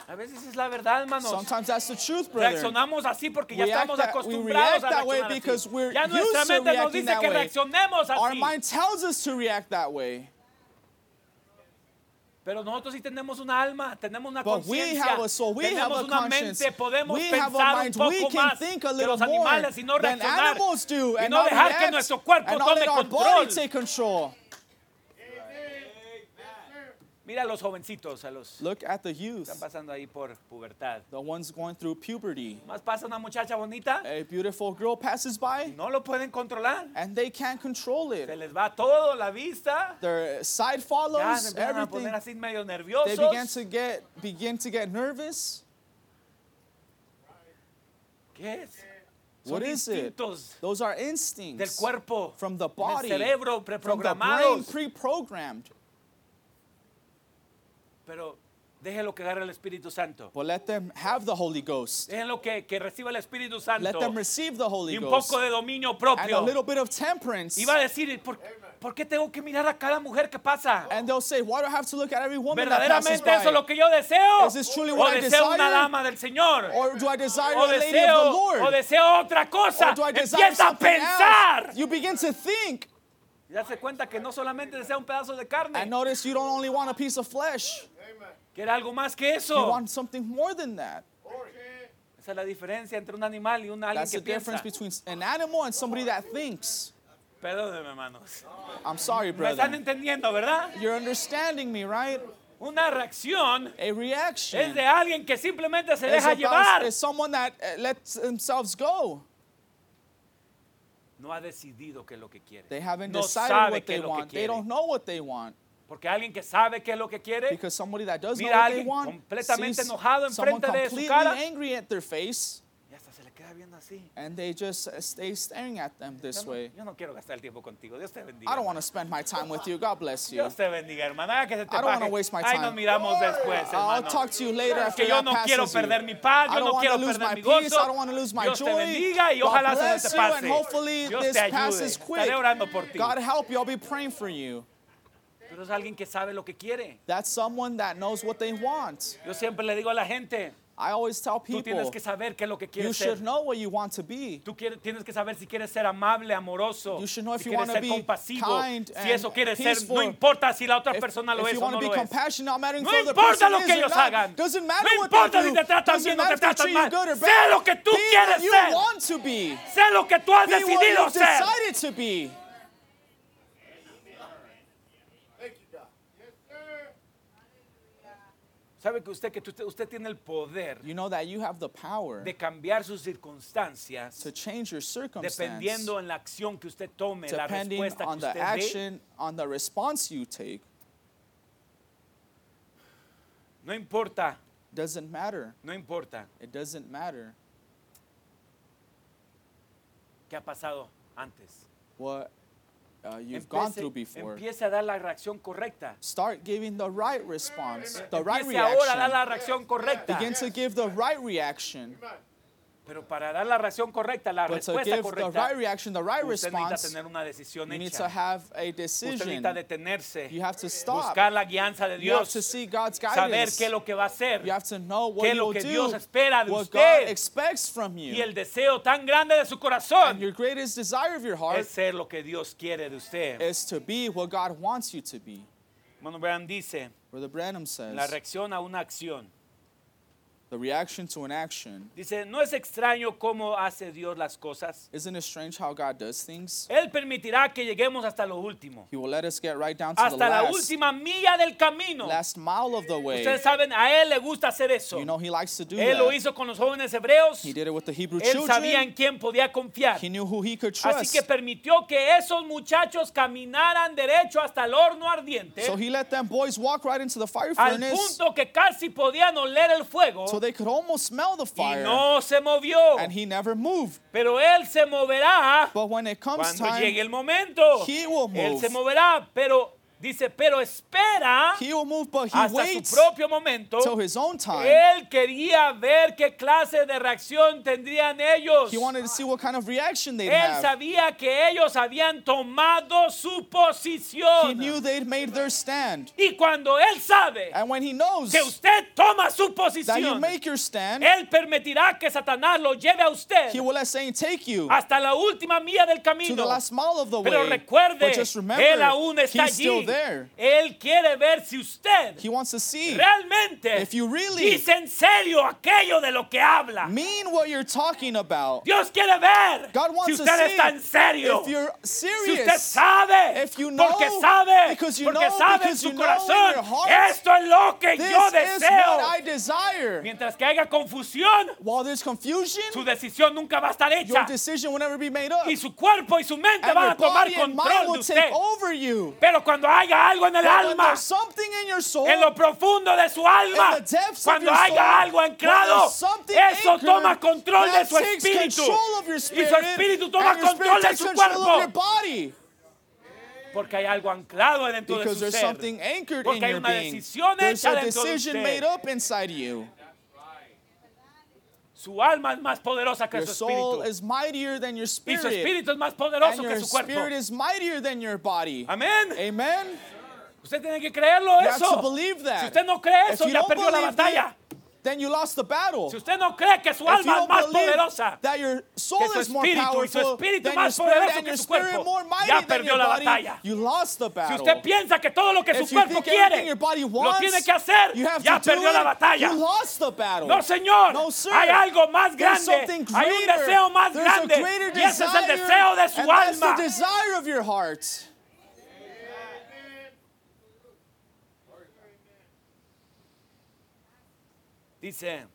A veces es la verdad, hermanos. Sometimes that's the truth, brother. Reaccionamos así porque ya We estamos acostumbrados react a that way reaccionar because así. Ya nuestra mente nos dice que reaccionemos Our mind tells us to react that way. Pero nosotros sí tenemos una alma, tenemos una conciencia, tenemos una mente, podemos pensar un poco más que los animales y no reaccionar do y no dejar que nuestro cuerpo tome control. Mira a los jovencitos, a los Look at the youth, están pasando ahí por pubertad. the ones going through puberty. Más pasa una muchacha bonita, A beautiful girl passes by no lo pueden controlar. and they can't control Se it. les va todo, la vista. Their side Ya se follows empiezan a everything. poner así medio They nerviosos. begin to get begin to get nervous. ¿Qué es? What is it? instintos Those are del instincts cuerpo, from the del body, cerebro from the brain pre-programmed. Pero déjenlo que agarre el Espíritu Santo. But let them have the Holy Ghost. Déjenlo que, que reciba el Espíritu Let Santo them receive the Holy y un Ghost poco de dominio and a propio. little bit of temperance. Y va a decir, ¿por, por qué tengo que mirar a cada mujer que pasa? And they'll say, why do I have to look at every woman that passes ¿Verdaderamente eso es lo que yo deseo? Is this truly ¿O what I deseo una desire? dama del Señor? Or do I desire ¿O a lady of the deseo, Lord? o deseo otra cosa? Or do I desire Empieza a something pensar. else? You begin to think. Y darse cuenta que no solamente desea un pedazo de carne, And notice you don't only want a piece of flesh. que era algo más que You eso. want something more than that. Esa es la diferencia entre un animal y un alguien That's que the difference between an animal and somebody that thinks. Perdónenme, hermanos. I'm sorry, Me están brother. entendiendo, ¿verdad? You're understanding me, right? Una reacción A es reaction de alguien que simplemente se deja llevar. is someone that uh, lets themselves go. No ha decidido qué es lo que quiere. They haven't no decided sabe what qué they es lo want. They quiere. don't know what they want. Porque alguien que sabe qué es lo que quiere, Because somebody that does know Mira a what they alguien want completamente sees enojado someone enfrente de su completely cara. angry at their face and they just uh, stay staring at them Yo this no, way. yo no quiero gastar el tiempo contigo. Dios te bendiga. I don't want to spend my time with you. God bless you. Dios te bendiga, hermana. Haga que se te I don't wanna waste my Ay, time. nos miramos después, I'll talk to you later after que yo no quiero perder mi paz, I yo don't no want to quiero lose perder my mi peace. gozo. I don't want to lose my Dios te joy. bendiga y God ojalá se bless te you and hopefully Dios this te passes quick. Estaré orando por ti. God help you. I'll be praying for you. Pero es alguien que sabe lo que quiere. That's someone that knows what they want. Yo siempre le digo a la gente, I always tell tú tienes people, que saber qué es lo que you quieres ser. should know what you want to be. Tú quieres- tienes que saber si quieres ser amable, amoroso, You should know if si you quieres ser be compasivo, kind si eso quieres ser, no importa si la otra If, persona lo es you o no lo es. No importa lo que ellos hagan. No importa si te tratan bien o te tratan you mal. Sé lo que tú quieres you ser. Sé lo que tú has decidido ser. decided to be. ¿Sabe que usted que usted, usted tiene el poder You know that you have the power de cambiar sus circunstancias to change your circumstance dependiendo en la acción que usted tome, la depending respuesta que on the usted dé? action, on the response you take. No importa, Doesn't matter. no importa It doesn't matter qué ha pasado antes. what uh, you've gone through before. empiece a dar la reacción correcta. Start giving the right response, the right Empiece ahora a dar reaction. la reacción correcta. Begin to give the right reaction. Pero para dar la reacción correcta, la But respuesta give the correcta, right reaction, the right usted necesita response, tener una decisión you need to hecha. have a Usted necesita detenerse, You have to stop. buscar la guianza de You have Dios, to see God's saber qué es lo que va a hacer You have to know qué es lo que do, Dios espera de what usted. God expects from y you. el deseo tan grande de su And corazón your greatest desire of your heart es ser lo que Dios quiere de usted. is to be what God wants you to be. Branham dice, Brother Branham la reacción a una acción. The reaction to an action. Dice, ¿no es extraño cómo hace Dios las cosas? Isn't it strange how God does things? Él permitirá que lleguemos hasta lo último, He will let us get right down to the hasta la last, última milla del camino. last mile of the way. Ustedes saben, a Él le gusta hacer eso. You know He likes to do Él lo that. hizo con los jóvenes hebreos. He did it with the Hebrew Él sabía en children. quién podía confiar. He knew who He could Así trust. que permitió que esos muchachos caminaran derecho hasta el horno ardiente, So He let them boys walk right into the fire al furnace punto que casi podían oler el fuego so they could almost smell the y fire. no se movió. And He never moved. Pero Él se moverá But when it comes cuando llegue time, el momento. He will Él move. se moverá, pero dice, pero espera He will move, but He hasta su waits propio momento. till His own time. Él quería ver qué clase de reacción tendrían ellos. He wanted to see what kind of reaction they'd Él have. sabía que ellos habían tomado su He posición. knew they'd made their stand. Y cuando Él sabe And when He knows que usted toma su that you posición, make your stand, Él permitirá que Satanás lo lleve a usted He will let Satan take you hasta la última milla del to the camino. last mile of the Pero way. recuerde, But just remember, Él aún está He's still allí. there. Él quiere ver si usted He wants to see, realmente if you really dice en serio aquello de lo que habla. mean what you're talking about. Dios quiere ver God si wants to usted see está en serio. if you're Si usted serious. sabe, If you know, porque sabe, because you porque know, sabe en because su you know in corazón, your heart, esto es lo que This yo is what deseo. I desire. Mientras que haya confusión, While there's confusion, su decisión nunca va a estar your hecha. decision will never be made up. Y su cuerpo y su mente And van your a tomar body and mind control de will usted. take over you. Pero cuando haya algo en el alma, soul, en lo profundo de su alma, cuando your haya soul, algo anclado, eso toma control de su espíritu. your Y spirit, su espíritu toma control spirit de su cuerpo. Porque hay algo anclado dentro de Because su there's ser. Porque hay una decisión hecha dentro de usted. made up inside you. Su alma es más poderosa que Your su soul espíritu. is mightier than your Y su spirit. espíritu es más And poderoso que your su cuerpo. spirit is mightier than your body. Amén. Amen? Usted tiene que creerlo You have to eso. believe Si that. usted no cree eso, ya perdió la batalla. it, then you lost the battle. Si usted no cree que su If alma es más poderosa that your soul que su is more espíritu y su powerful espíritu your más spirit poderoso and que your su spirit cuerpo, more mighty ya than perdió your la body, batalla. you lost the Si battle. usted piensa que todo lo que su If cuerpo quiere your body lo tiene que hacer, you have ya to do perdió la it, batalla. you lost the battle. No, señor. No, sir. Hay algo más There's grande. something Hay un deseo más grande. Y ese es el desire, deseo de su alma. the desire of your heart. Dice,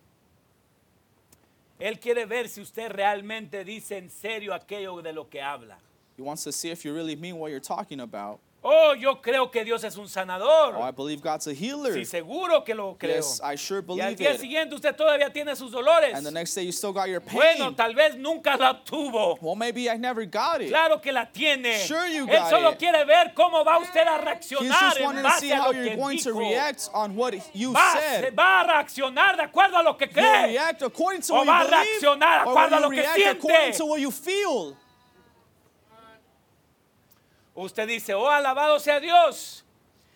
Él quiere ver si usted realmente dice en serio aquello de lo que habla. He wants to see if you really mean what you're talking about. Oh, yo creo que Dios es un Oh, I sanador. believe God's a healer. Sí, seguro que lo creo. Yes, I sure Y al believe día it. siguiente usted todavía tiene sus dolores. And the next day you still got your pain. Bueno, tal vez nunca la tuvo. well, maybe I never got it. Claro que la tiene. Sure you Él got solo it. quiere ver cómo va usted a He's reaccionar just en wanting to see base a how lo you're que going to dijo. react on what you Va, said. va a reaccionar de acuerdo a lo que cree. react according to O what va a you believe, reaccionar or acuerdo a lo you que siente. according to what you feel. Usted dice, oh, alabado sea Dios.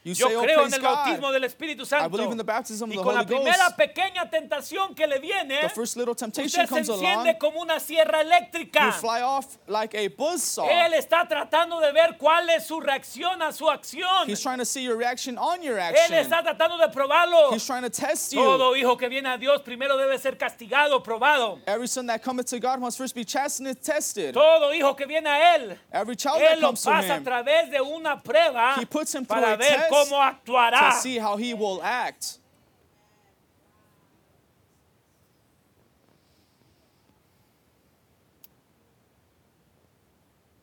You Yo say, oh, creo en el God. bautismo del Espíritu Santo. believe in the baptism of y the con la primera Ghost. pequeña tentación que le viene, The first little temptation usted se enciende along, como una sierra eléctrica. you fly off like a buzzsaw. Él está tratando de ver cuál es su reacción a su acción. He's trying to see your reaction on your Él action. está tratando de probarlo. He's trying to test you. Todo hijo que viene a Dios primero debe ser castigado, probado. Every son that cometh to God must first be chastened and tested. Todo hijo que viene a Él, Every child that Él lo comes to pasa a him través de una prueba He puts him para a ver cómo actuará. to see how he will act.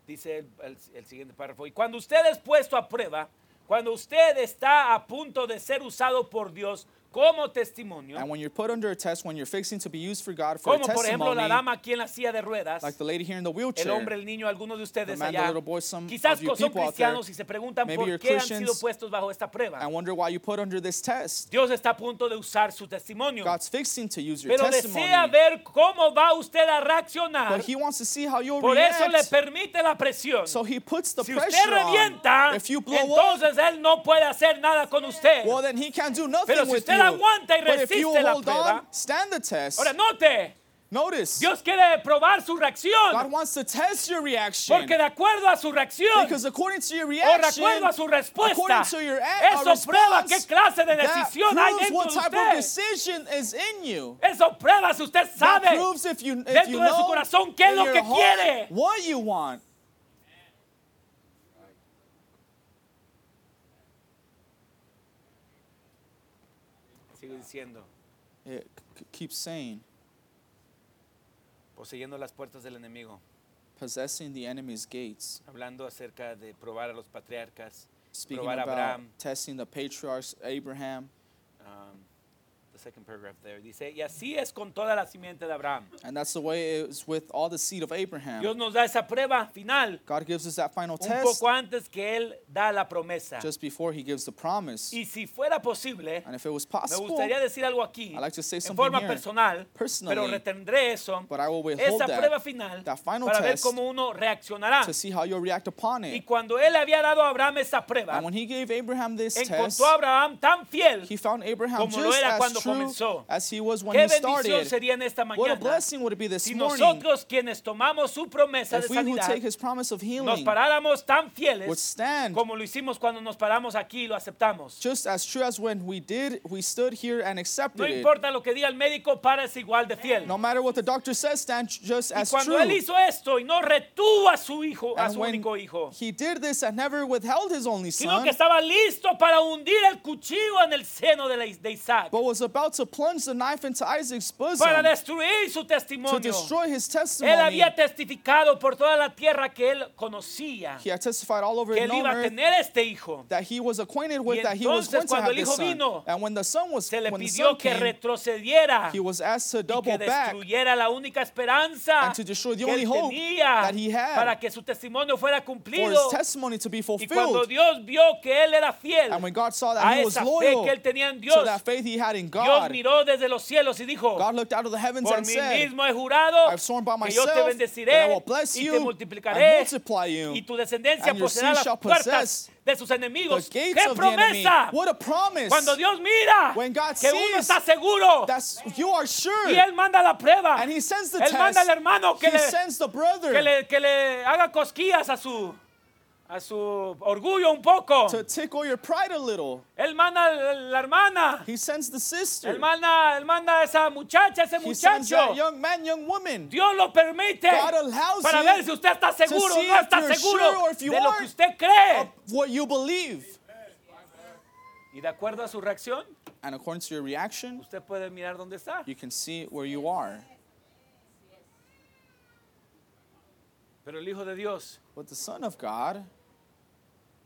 Dice el, el- el siguiente párrafo. Y cuando usted es puesto a prueba, cuando usted está a punto de ser usado por Dios, como testimonio, And when you're put under a test, when you're fixing to be used for God for a como por ejemplo la testimony, dama aquí en la silla de ruedas, like the lady here in the el wheelchair, hombre, el niño, algunos de ustedes man, allá, boy, quizás of you son there, cristianos y se preguntan por qué han sido puestos bajo esta prueba. and wonder why you put under this test. Dios está a punto de usar su testimonio, God's fixing to use your pero testimony, desea ver cómo va usted a reaccionar. but He wants to see how you'll Por eso le react. permite la presión. So He puts the Si usted revienta, on. If you blow up, entonces Él no puede hacer nada con usted. well then He can't do nothing Pero si with usted aguanta y resiste la prueba, on, stand the test. Ahora note, Notice, Dios quiere probar su God reacción, wants to test your reaction. porque de acuerdo a su reacción Because according to your o de reaction, acuerdo a su respuesta, according to your a- uh, eso prueba qué response, clase de decisión hay dentro what de type of usted. decision is in you. Eso prueba si usted sabe if you, if dentro you de su corazón qué es lo que heart quiere. what you want. Diciendo, It c- keeps saying, poseyendo las puertas del enemigo, possessing the enemy's gates, hablando acerca de probar a los patriarcas, speaking probar a about Abraham. testing the patriarchs, Abraham. um, the second paragraph there, dice, y así es con toda la simiente de Abraham. And that's the way it is with all the seed of Abraham. Dios nos da esa prueba final God gives us that final un test poco antes que Él da la promesa. just before he gives the promise. Y si fuera posible, And if it was me possible, gustaría decir algo aquí I'd like to say en something forma here, personal, personally, pero retendré eso, but I will withhold esa that, prueba final, that final para ver test cómo uno reaccionará. to see how you'll react upon Y it. cuando Él había dado a Abraham esa prueba, And when he gave Abraham this test, encontró a Abraham tan fiel. he found Abraham como lo just era as cuando comenzó. as he was when Qué he bendición started. sería en esta What a mañana blessing would it be this si morning nosotros quienes tomamos su promesa de if we who sanidad take his promise of nos healing paráramos tan would fieles stand como lo hicimos cuando nos paramos aquí y lo aceptamos. just as true as when we did, we stood here and No accepted it. importa lo que diga el médico, párese igual de fiel. No matter what the doctor says, stand just Y as cuando true. él hizo esto y no retuvo a su hijo, a And su when único hijo, he did this and never withheld his only sino son, que estaba listo para hundir el cuchillo en el seno de, la- de Isaac, but was about to plunge the knife into Isaac's para bosom destruir su to testimonio. destroy his Él testimony. había testificado por toda la tierra que él conocía He had testified all over que él iba a tener este hijo. that he was acquainted with Y that he was going entonces, to cuando have el hijo son. vino, And when the son was Se le when pidió que came, retrocediera he was asked to y double que back destruyera la única esperanza and to destroy the que only él hope tenía that he had para que su testimonio fuera for cumplido. his testimony to be Y cuando fulfilled. Dios vio que él era fiel And when God saw a that he was esa fe loyal que él tenía en to Dios, that faith he had in Dios miró desde los cielos y dijo, God looked out of the heavens por and mí said, mismo he jurado I've sworn by que yo te myself that I bendeciré will bless y you te and multiplicaré you. y tu descendencia poseerá las puertas de sus enemigos. ¡Qué promesa! What a promise. Cuando Dios mira When God que uno está seguro you are sure. y Él manda la prueba, and he sends the Él manda test. al hermano que le, que le, que le haga cosquillas a su, a su orgullo un poco. to tickle your pride a little. Él manda la hermana. He sends the sister. Él manda, él manda a esa muchacha, ese he sends that muchacho. young man, young woman. Dios lo permite God allows para ver si usted está seguro o no está seguro sure de lo que usted cree. what you believe. Y de acuerdo a su reacción, And according to your reaction, usted puede mirar dónde está. you can see where you are. Pero el Hijo de Dios, But the Son of God,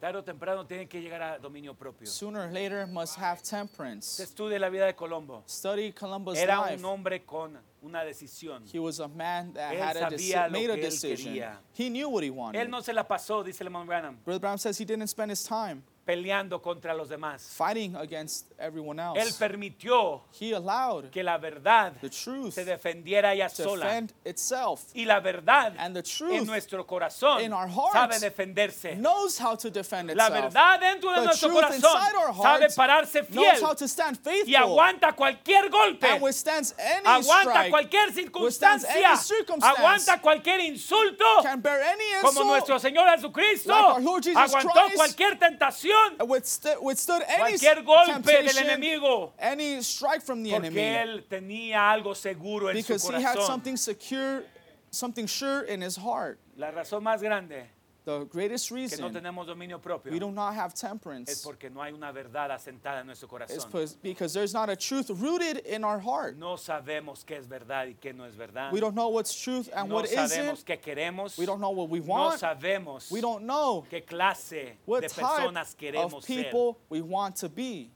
tarde o temprano, tiene que llegar a dominio propio. sooner or later, must have temperance. estudie la vida de Colombo. Study Columbus' Era life. un hombre con una decisión. He was a man that Él had a sabía made a decision. quería. He knew what he wanted. Él no se la pasó, dice Branham, Brother Brown says he didn't spend his time peleando contra los demás. fighting against everyone Él else. permitió He allowed que la verdad the truth se defendiera ella sola. defend itself. Y la verdad And the en truth nuestro corazón in our hearts sabe defenderse. knows how to defend La itself. verdad dentro de The nuestro truth corazón inside our sabe hearts pararse Knows how fiel to stand y faithful aguanta cualquier golpe. and withstands any Aguanta strike, cualquier withstands circunstancia. any circumstance, Aguanta cualquier insulto. can bear any Como nuestro insult, Señor Jesucristo Like our Lord Jesus aguantó Christ. cualquier tentación, withstood, withstood any cualquier golpe del enemigo. any strike from the enemy. Él tenía algo seguro en su Because he had something secure, something sure in his heart. La razón más grande The greatest que no reason tenemos dominio propio we do not have es temperance porque no hay una verdad asentada en nuestro is corazón. pos- because there's not a truth rooted in our heart. No sabemos qué es verdad y qué no es verdad. We don't know what's truth and No what sabemos isn't. qué queremos. We don't know what we No want. sabemos We don't know qué clase what de type personas of queremos ser. people we want to be.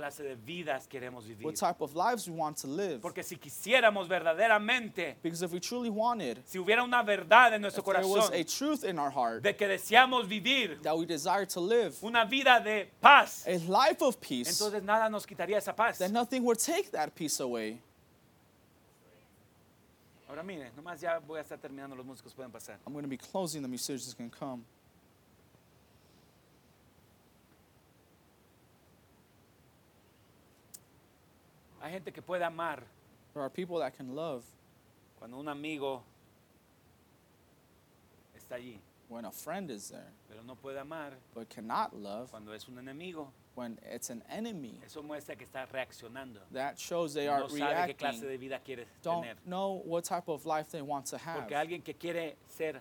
Clase de vidas queremos vivir. what type of lives we want to live. Porque si quisiéramos verdaderamente, Because if we truly wanted, si hubiera una verdad en nuestro if there was corazón a truth in our heart de que deseamos vivir that we desire to live, una vida de paz, a life of peace, entonces nada nos quitaría esa paz. then nothing would take that peace away. Ahora mire, nomás ya voy a estar terminando, los músicos pueden pasar. I'm going to be closing, the musicians can come. Hay gente que puede amar There are people that can love cuando un amigo está allí, when a friend is there, pero no puede amar but cannot love cuando es un enemigo. when it's an enemy. Eso muestra que está reaccionando. That shows they are No sabe qué clase reacting, de vida quiere don't tener. know what type of life they want to have. Porque alguien que quiere ser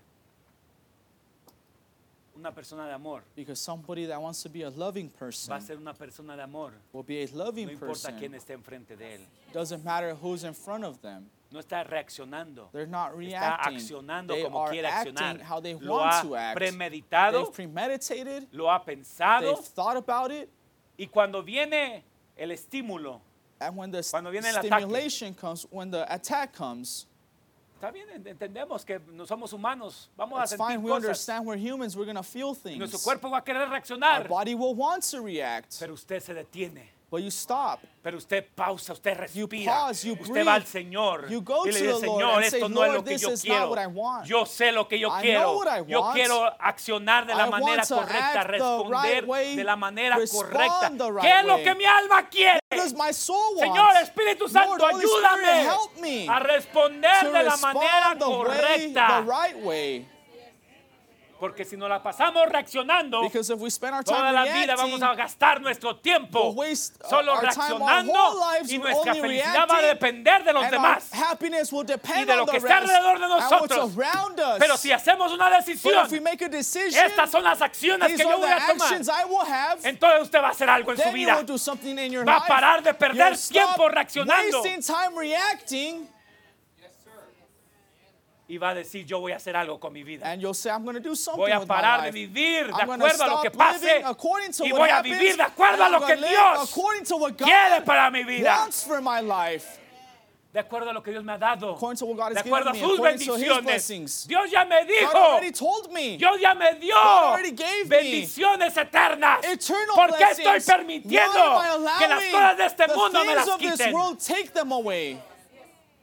una persona de amor Because somebody that wants to be a loving person va a ser una persona de amor. will be a loving No importa quién person. esté enfrente de él. Doesn't matter who's in front of them. No está reaccionando. They're not Está reacting. accionando They como are quiere acting accionar. how they Lo want ha to act. premeditado, They've premeditated. lo ha pensado They've thought about it. y cuando viene el estímulo, And when the Cuando viene el ataque. stimulation comes, when the attack comes, está bien, ent- entendemos que no somos humanos, vamos a it's sentir fine. We cosas. understand we're humans. We're going to feel y Nuestro things. cuerpo va a querer Our reaccionar, body will want to react. pero usted se detiene. But you stop. Pero usted pausa, usted You respira. pause, you usted va al. Señor You go y le dice, Señor, esto say, no es lo "Lord, que yo quiero. Yo sé lo que yo I quiero. Yo quiero accionar de la I manera correcta, responder right way, de la manera correcta. right ¿Qué es lo que mi alma quiere? Señor Espíritu Santo, Lord, Spirit, ayúdame help me a responder de la manera the way, correcta. the right way. Porque si nos la pasamos reaccionando, Because if we spend our toda time la vida vamos a gastar nuestro tiempo waste uh, solo reaccionando lives y nuestra felicidad va a depender de los demás. y de lo que está alrededor de nosotros. Pero si hacemos una decisión, decision, estas son las acciones que yo voy a tomar, have, entonces usted va a hacer algo en su vida. Va a parar de perder tiempo reaccionando. Y va a decir, yo voy a hacer algo con mi vida. and you'll say, I'm going to do something Voy a parar de vivir de acuerdo a lo que pase y voy a vivir de acuerdo a lo que Dios quiere para mi vida. De acuerdo a lo que Dios me ha dado. De acuerdo a sus bendiciones. Dios ya me dijo. Dios ya me dio bendiciones eternas. ¿Por qué estoy permitiendo que las cosas de este mundo me las quiten?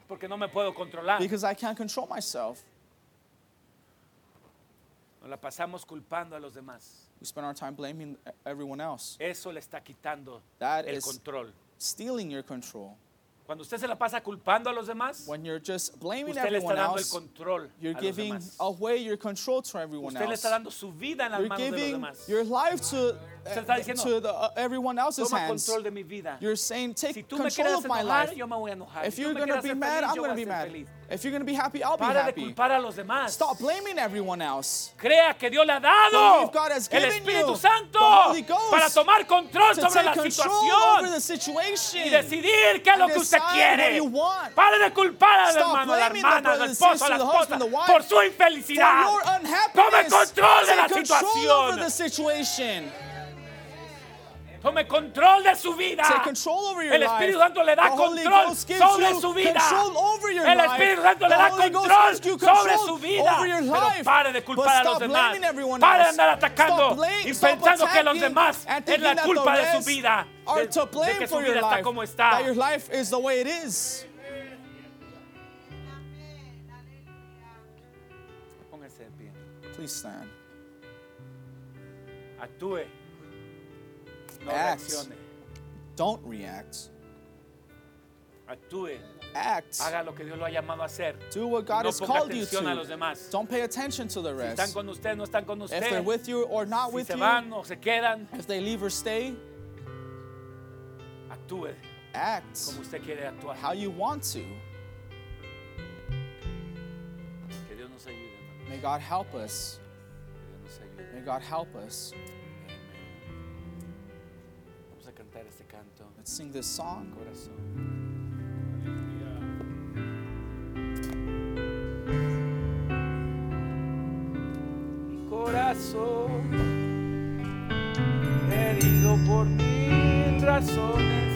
Porque no me puedo controlar. Because I can't control myself. Nos la pasamos culpando a los demás. We spend our time blaming everyone else, Eso le está quitando That el is- control. stealing your control. Cuando usted se la pasa culpando a los demás, When you're just blaming usted le está everyone dando el else, control you're a los giving demás. away your control to everyone Usted le else. está dando su vida en las You're manos de los giving demás. your life to, está diciendo, to the, uh, everyone else's Toma hands. control de mi vida. You're saying, take Si tú me control quieres of my enojar, life. yo me voy a enojar. If Si tú you're me going to quieres be hacer mad, feliz, I'm yo going to voy be a ser mad. feliz. If you're going to be happy, I'll be Para de happy. culpar a los demás. Stop blaming everyone else. Crea que Dios le ha dado Believe God has el Espíritu you Santo the Holy Ghost para tomar control To sobre la situación y decidir qué es lo que usted quiere. Pare de culpar al Stop hermano, a la hermana, al esposo, a la esposa por su infelicidad. Tome control de la situación. Tome control de su vida. Take control over your El. Espíritu Santo le da control sobre su vida. El. Espíritu Santo le da control sobre su vida. Pero pare de culpar a los demás. Pare de andar atacando y pensando que los demás es la culpa de su vida. De, que su vida está como está. That your life is the way it is. Póngase de pie. Please stand. Actúe. No Act. reaccione. Don't react. Actúe. Act. Haga lo que Dios lo ha llamado a hacer. Do what God no has ponga called you atención a los to. demás. Don't pay attention to the Si están rest. con usted, no están con If they're usted. with you or not Si with se you, van o se quedan, if they leave or stay, actúe act como usted quiere actuar. how you want to. Que Dios nos ayude, hermano. May God help us. Que Dios nos ayude. May God help us. Let's sing this song. Corazón. Corazón herido por mil corazones,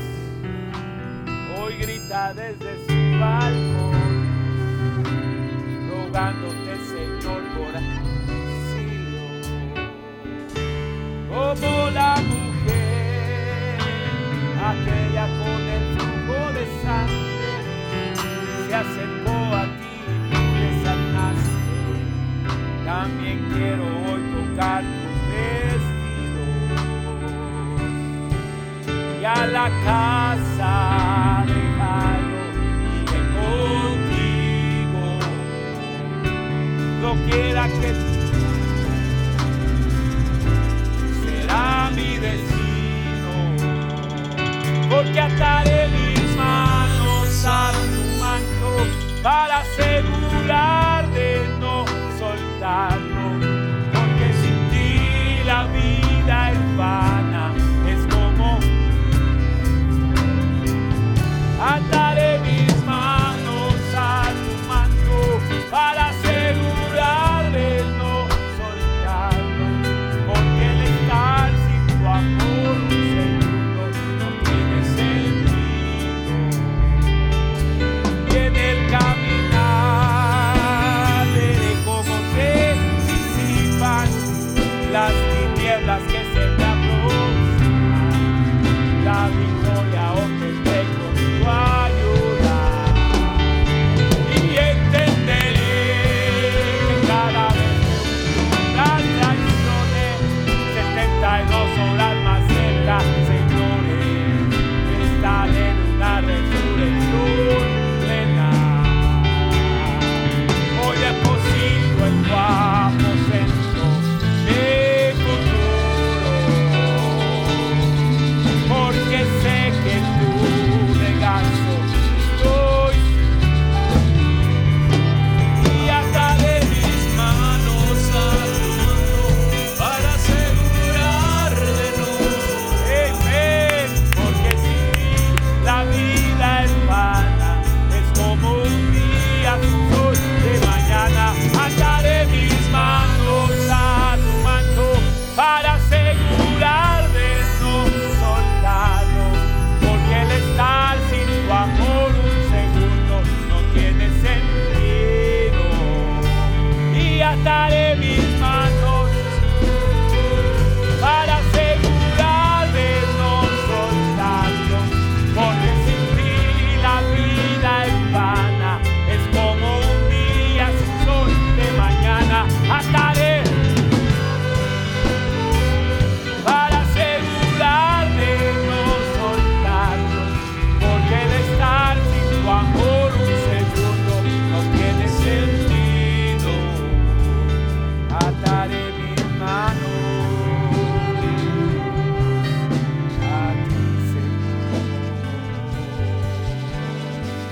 hoy grita desde su balcón, rogándote, También quiero hoy tocar tus vestidos y a la casa déjalo iré contigo. No quiera que será mi destino, porque ataré mis manos a tu manto para asegurar time.